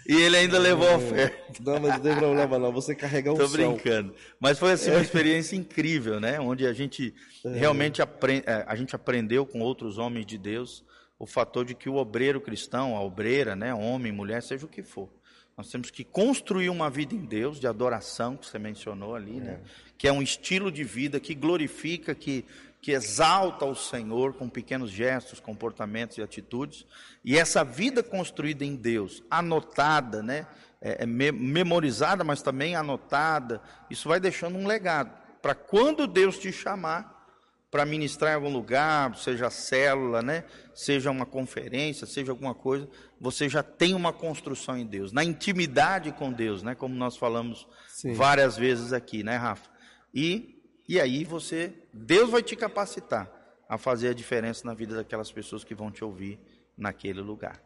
E ele ainda levou a oferta. Não, mas não tem problema não. Você carrega um Tô brincando. Mas foi assim uma experiência incrível, né? Onde a gente realmente apre- eh, a gente aprendeu com outros homens de Deus o fator de que o obreiro cristão, a obreira, né, homem, mulher, seja o que for, nós temos que construir uma vida em Deus de adoração que você mencionou ali, né? Que é um estilo de vida que glorifica, que que exalta o Senhor com pequenos gestos, comportamentos e atitudes. E essa vida construída em Deus, anotada, né? É, é me- memorizada, mas também anotada, isso vai deixando um legado para quando Deus te chamar para ministrar em algum lugar, seja célula, né? Seja uma conferência, seja alguma coisa, você já tem uma construção em Deus, na intimidade com Deus, né? Como nós falamos Sim. várias vezes aqui, né, Rafa? E e aí você, Deus vai te capacitar a fazer a diferença na vida daquelas pessoas que vão te ouvir naquele lugar.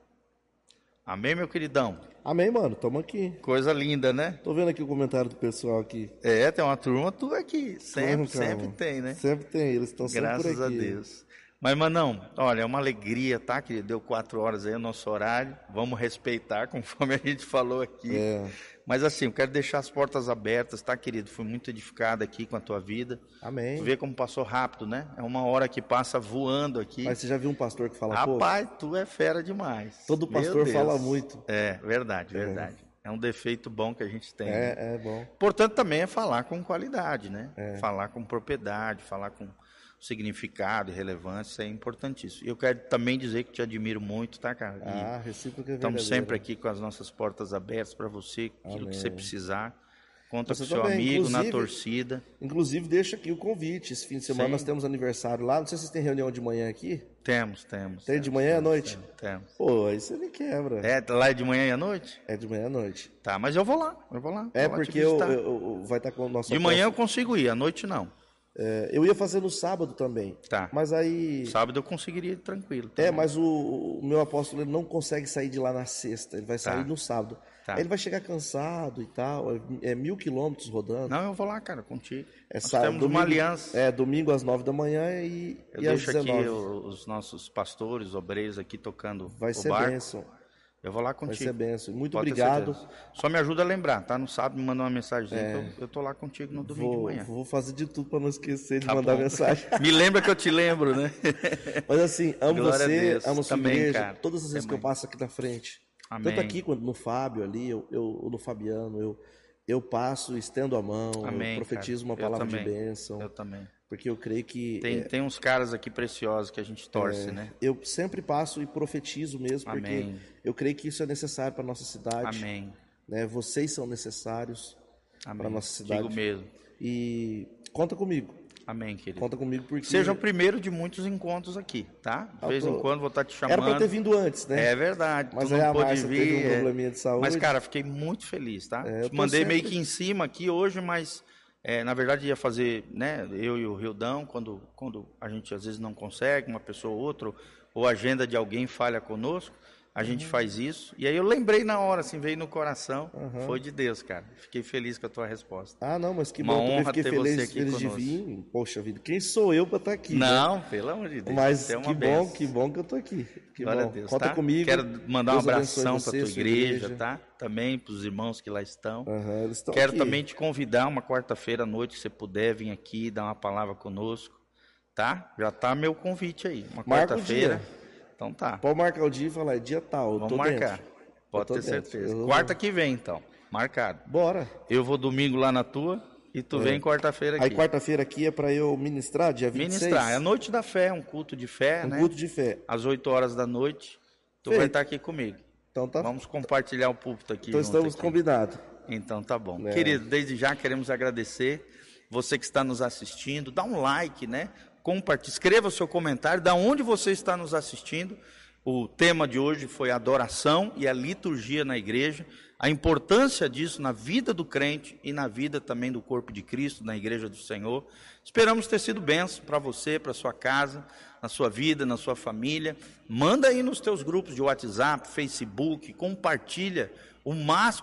Amém, meu queridão? Amém, mano. Tamo aqui. Coisa linda, né? Tô vendo aqui o comentário do pessoal aqui. É, tem uma turma tu aqui. Sempre, Claro, sempre tem, né? Sempre tem, eles estão sempre Graças por a aqui. Deus. Mas, Manão, olha, é uma alegria, tá, querido? Deu quatro horas aí o nosso horário. Vamos respeitar, conforme a gente falou aqui. É. Mas assim, eu quero deixar as portas abertas, tá, querido? Fui muito edificado aqui com a tua vida. Amém. Tu vê como passou rápido, né? É uma hora que passa voando aqui. Mas você já viu um pastor que fala pouco? Rapaz, tu é fera demais. Todo pastor fala muito. É, verdade, verdade. É. um defeito bom que a gente tem. né? É, é bom. Importante também é falar com qualidade, né? É. Falar com propriedade, falar com significado e relevância, é importantíssimo. E eu quero também dizer que te admiro muito, tá, cara? E Ah, recíproca é Estamos sempre aqui com as nossas portas abertas para você, aquilo que você Amém. precisar. Conta Você com seu também, amigo na inclusive- torcida. Inclusive, deixa aqui o convite. Esse fim de semana Sim. nós temos aniversário lá. Não sei se vocês têm reunião de manhã aqui. Temos, temos. Tem de temos, manhã à temos, noite? Temos. temos. Pô, aí você me quebra. É, lá é de manhã e à noite? É de manhã à noite. Tá, mas eu vou lá, eu vou lá. É vou lá porque eu, eu- eu- vai estar com o nosso De manhã eu consigo ir, à noite não. É, eu ia fazer no sábado também. Tá. Mas aí. Sábado eu conseguiria ir tranquilo. É, também. mas o, o meu apóstolo ele não consegue sair de lá na sexta. Ele vai sair Tá. no sábado. Tá. Aí ele vai chegar cansado e tal. É, é mil quilômetros rodando. Não, eu vou lá, cara, contigo. É Nós sábado, temos uma aliança. É, domingo às nove da manhã e, Eu e às deixo aqui 19. o- os nossos pastores, obreiros aqui tocando Vai o ser barco. bênção. Eu vou lá Vai contigo. ser bênção. Muito Pode obrigado. Só me ajuda a lembrar, tá? No sábado me manda uma mensagem que eu, eu tô lá contigo no domingo de Vou, manhã. vou fazer de tudo para não esquecer de Tá mandar bom. mensagem. Me lembra que eu te lembro, né? Mas assim, amo Glória você, amo sua Também, igreja. cara. Todas as vezes que eu Também. passo aqui na frente. Amém. Tanto aqui quanto no Fábio ali, eu, eu, no Fabiano, eu, eu passo, estendo a mão, Amém, profetizo cara. uma palavra de também. bênção. Eu também. Porque eu creio que. Tem, é, tem uns caras aqui preciosos que a gente torce, né? eu sempre passo e profetizo mesmo, porque Amém. eu creio que isso é necessário para nossa cidade. Amém. Né? Vocês são necessários para nossa cidade. Digo mesmo. E conta comigo. Amém, querido. Conta comigo porque. Seja o primeiro de muitos encontros aqui, tá? De Eu vez tô- em quando vou estar te Era chamando. para ter vindo antes, né? É verdade. Mas tu não a pôde teve um vir. é. probleminha de saúde. Mas, cara, fiquei muito feliz, tá? É, Te Mandei sempre- meio que em cima aqui hoje, mas é, na verdade ia fazer, né? Eu e o Rildão, quando, quando a gente às vezes não consegue, uma pessoa ou outra, ou a agenda de alguém falha conosco, a gente Uhum. faz isso. E aí eu lembrei na hora, assim, veio no coração. Foi de Deus, cara. Fiquei feliz com a tua resposta. Ah, não, mas que Uma bom, honra fiquei ter feliz, você aqui feliz de conosco. vir. Poxa vida, quem sou eu para estar aqui? né? Não, pelo amor de Deus. Mas é que bom, benção. que bom que eu tô aqui. Que Glória bom. a Deus, Conta tá? comigo. Quero mandar um Deus abençoe abração para tua sua igreja, tá? Também para os irmãos que lá estão. Aham, eles estão Quero aqui. também te convidar uma quarta-feira à noite, se você puder vir aqui dar uma palavra conosco, tá? Já tá meu convite aí, uma quarta-feira. Então tá. Pode marcar o dia e falar, é dia tal, Vamos marcar. dentro. Pode ter dentro. certeza. Eu- Quarta que vem, então. Marcado. Bora. Eu vou domingo lá na tua e tu vem quarta-feira aqui. É. Aí quarta-feira aqui é para eu ministrar, dia 26. Ministrar. É a noite da fé, um culto de fé, um né? culto de fé. Às 8 horas da noite. Tu Feito. vai estar aqui comigo. Então tá. Vamos compartilhar o púlpito aqui. então estamos aqui. combinados. Então tá bom. É. Querido, desde já queremos agradecer você que está nos assistindo. Dá um like, né? Compartilhe, escreva o seu comentário, da onde você está nos assistindo. O tema de hoje foi adoração e a liturgia na igreja, a importância disso na vida do crente e na vida também do corpo de Cristo, na igreja do Senhor. Esperamos ter sido bênção para você, para sua casa, na sua vida, na sua família. Manda aí nos teus grupos de WhatsApp, Facebook, compartilha o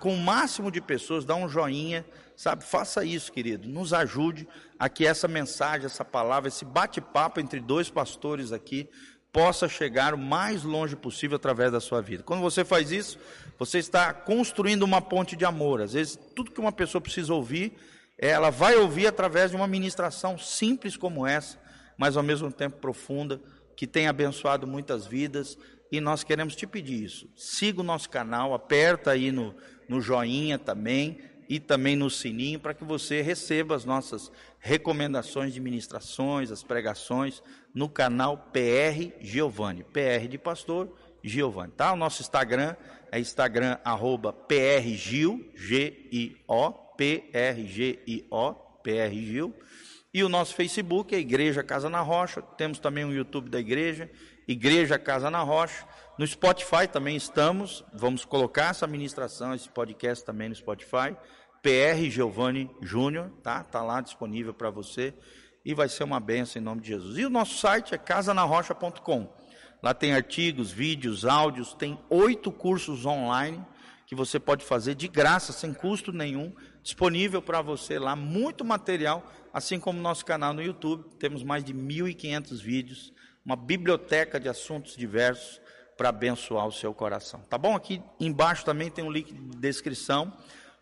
com o máximo de pessoas, dá um joinha, sabe? Faça isso, querido. Nos ajude a que essa mensagem, essa palavra, esse bate-papo entre dois pastores aqui possa chegar o mais longe possível através da sua vida. Quando você faz isso, você está construindo uma ponte de amor. Às vezes, tudo que uma pessoa precisa ouvir, ela vai ouvir através de uma ministração simples como essa, mas ao mesmo tempo profunda, que tem abençoado muitas vidas. E nós queremos te pedir isso. Siga o nosso canal, aperta aí no, no joinha também e também no sininho para que você receba as nossas recomendações de ministrações, as pregações no canal PR Giovanni, PR de pastor Giovanni, tá? O nosso Instagram é Instagram arroba PRGil, G-I-O, P-R-G-I-O, PR Gil. E o nosso Facebook é Igreja Casa na Rocha. Temos também o YouTube da igreja, Igreja Casa na Rocha. No Spotify também estamos. Vamos colocar essa ministração, esse podcast também no Spotify. PR Giovanni Júnior, tá? Tá lá disponível para você. e vai ser uma benção em nome de Jesus. E o nosso site é casanarrocha.com. Lá tem artigos, vídeos, áudios, tem oito cursos online que você pode fazer de graça, sem custo nenhum, disponível para você lá, muito material, assim como nosso canal no YouTube, temos mais de 1.500 vídeos, uma biblioteca de assuntos diversos para abençoar o seu coração. Tá bom? Aqui embaixo também tem um link de descrição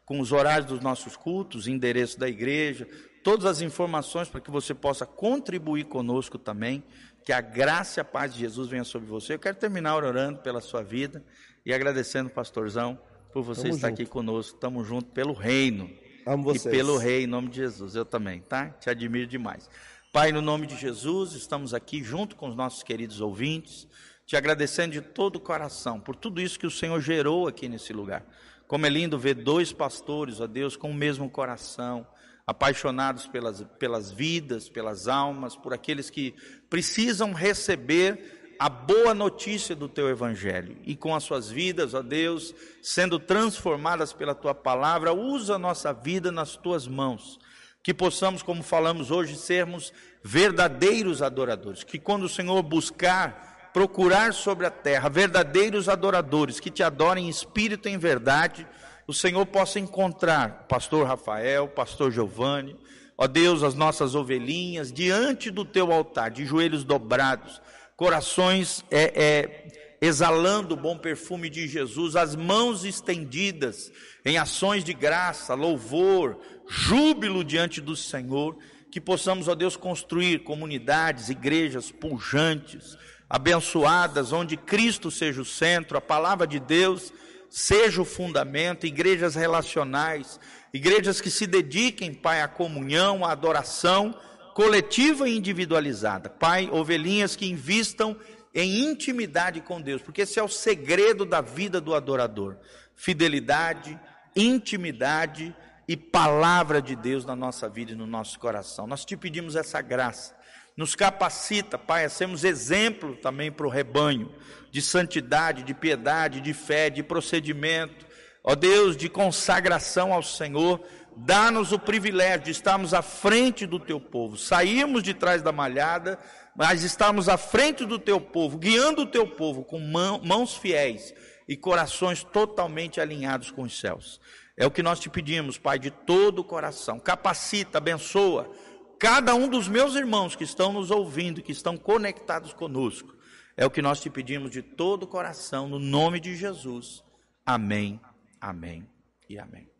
com os horários dos nossos cultos, endereço da igreja, todas as informações para que você possa contribuir conosco também. Que a graça e a paz de Jesus venha sobre você. Eu quero terminar orando pela sua vida e agradecendo, pastorzão, por você Tamo estar junto. aqui conosco. Estamos juntos pelo reino. Amo vocês. E pelo rei, em nome de Jesus. Eu também, tá? Te admiro demais. Pai, no nome de Jesus, estamos aqui junto com os nossos queridos ouvintes, te agradecendo de todo o coração por tudo isso que o Senhor gerou aqui nesse lugar. Como é lindo ver dois pastores, ó Deus, com o mesmo coração, apaixonados pelas, pelas vidas, pelas almas, por aqueles que precisam receber a boa notícia do teu evangelho e com as suas vidas, ó Deus, sendo transformadas pela tua palavra, usa a nossa vida nas tuas mãos. Que possamos, como falamos hoje, sermos verdadeiros adoradores. Que quando o Senhor buscar procurar sobre a terra verdadeiros adoradores que te adorem em espírito e em verdade, o Senhor possa encontrar pastor Rafael, pastor Giovanni, ó Deus, as nossas ovelhinhas diante do teu altar, de joelhos dobrados, corações é, é, exalando o bom perfume de Jesus, as mãos estendidas em ações de graça, louvor, júbilo diante do Senhor, que possamos, ó Deus, construir comunidades, igrejas pujantes, abençoadas, onde Cristo seja o centro, a palavra de Deus seja o fundamento, igrejas relacionais, igrejas que se dediquem, Pai, à comunhão, à adoração coletiva e individualizada. Pai, ovelhinhas que invistam em intimidade com Deus, porque esse é o segredo da vida do adorador. Fidelidade, intimidade e palavra de Deus na nossa vida e no nosso coração. Nós te pedimos essa graça nos capacita, Pai, a sermos exemplo também para o rebanho de santidade, de piedade, de fé, de procedimento, ó Deus, de consagração ao Senhor. Dá-nos o privilégio de estarmos à frente do teu povo. Saímos de trás da malhada, mas estamos à frente do teu povo, guiando o teu povo com mãos fiéis e corações totalmente alinhados com os céus. É o que nós te pedimos, Pai, de todo o coração. Capacita, abençoa cada um dos meus irmãos que estão nos ouvindo, que estão conectados conosco. É o que nós te pedimos de todo o coração, no nome de Jesus. Amém, amém e amém.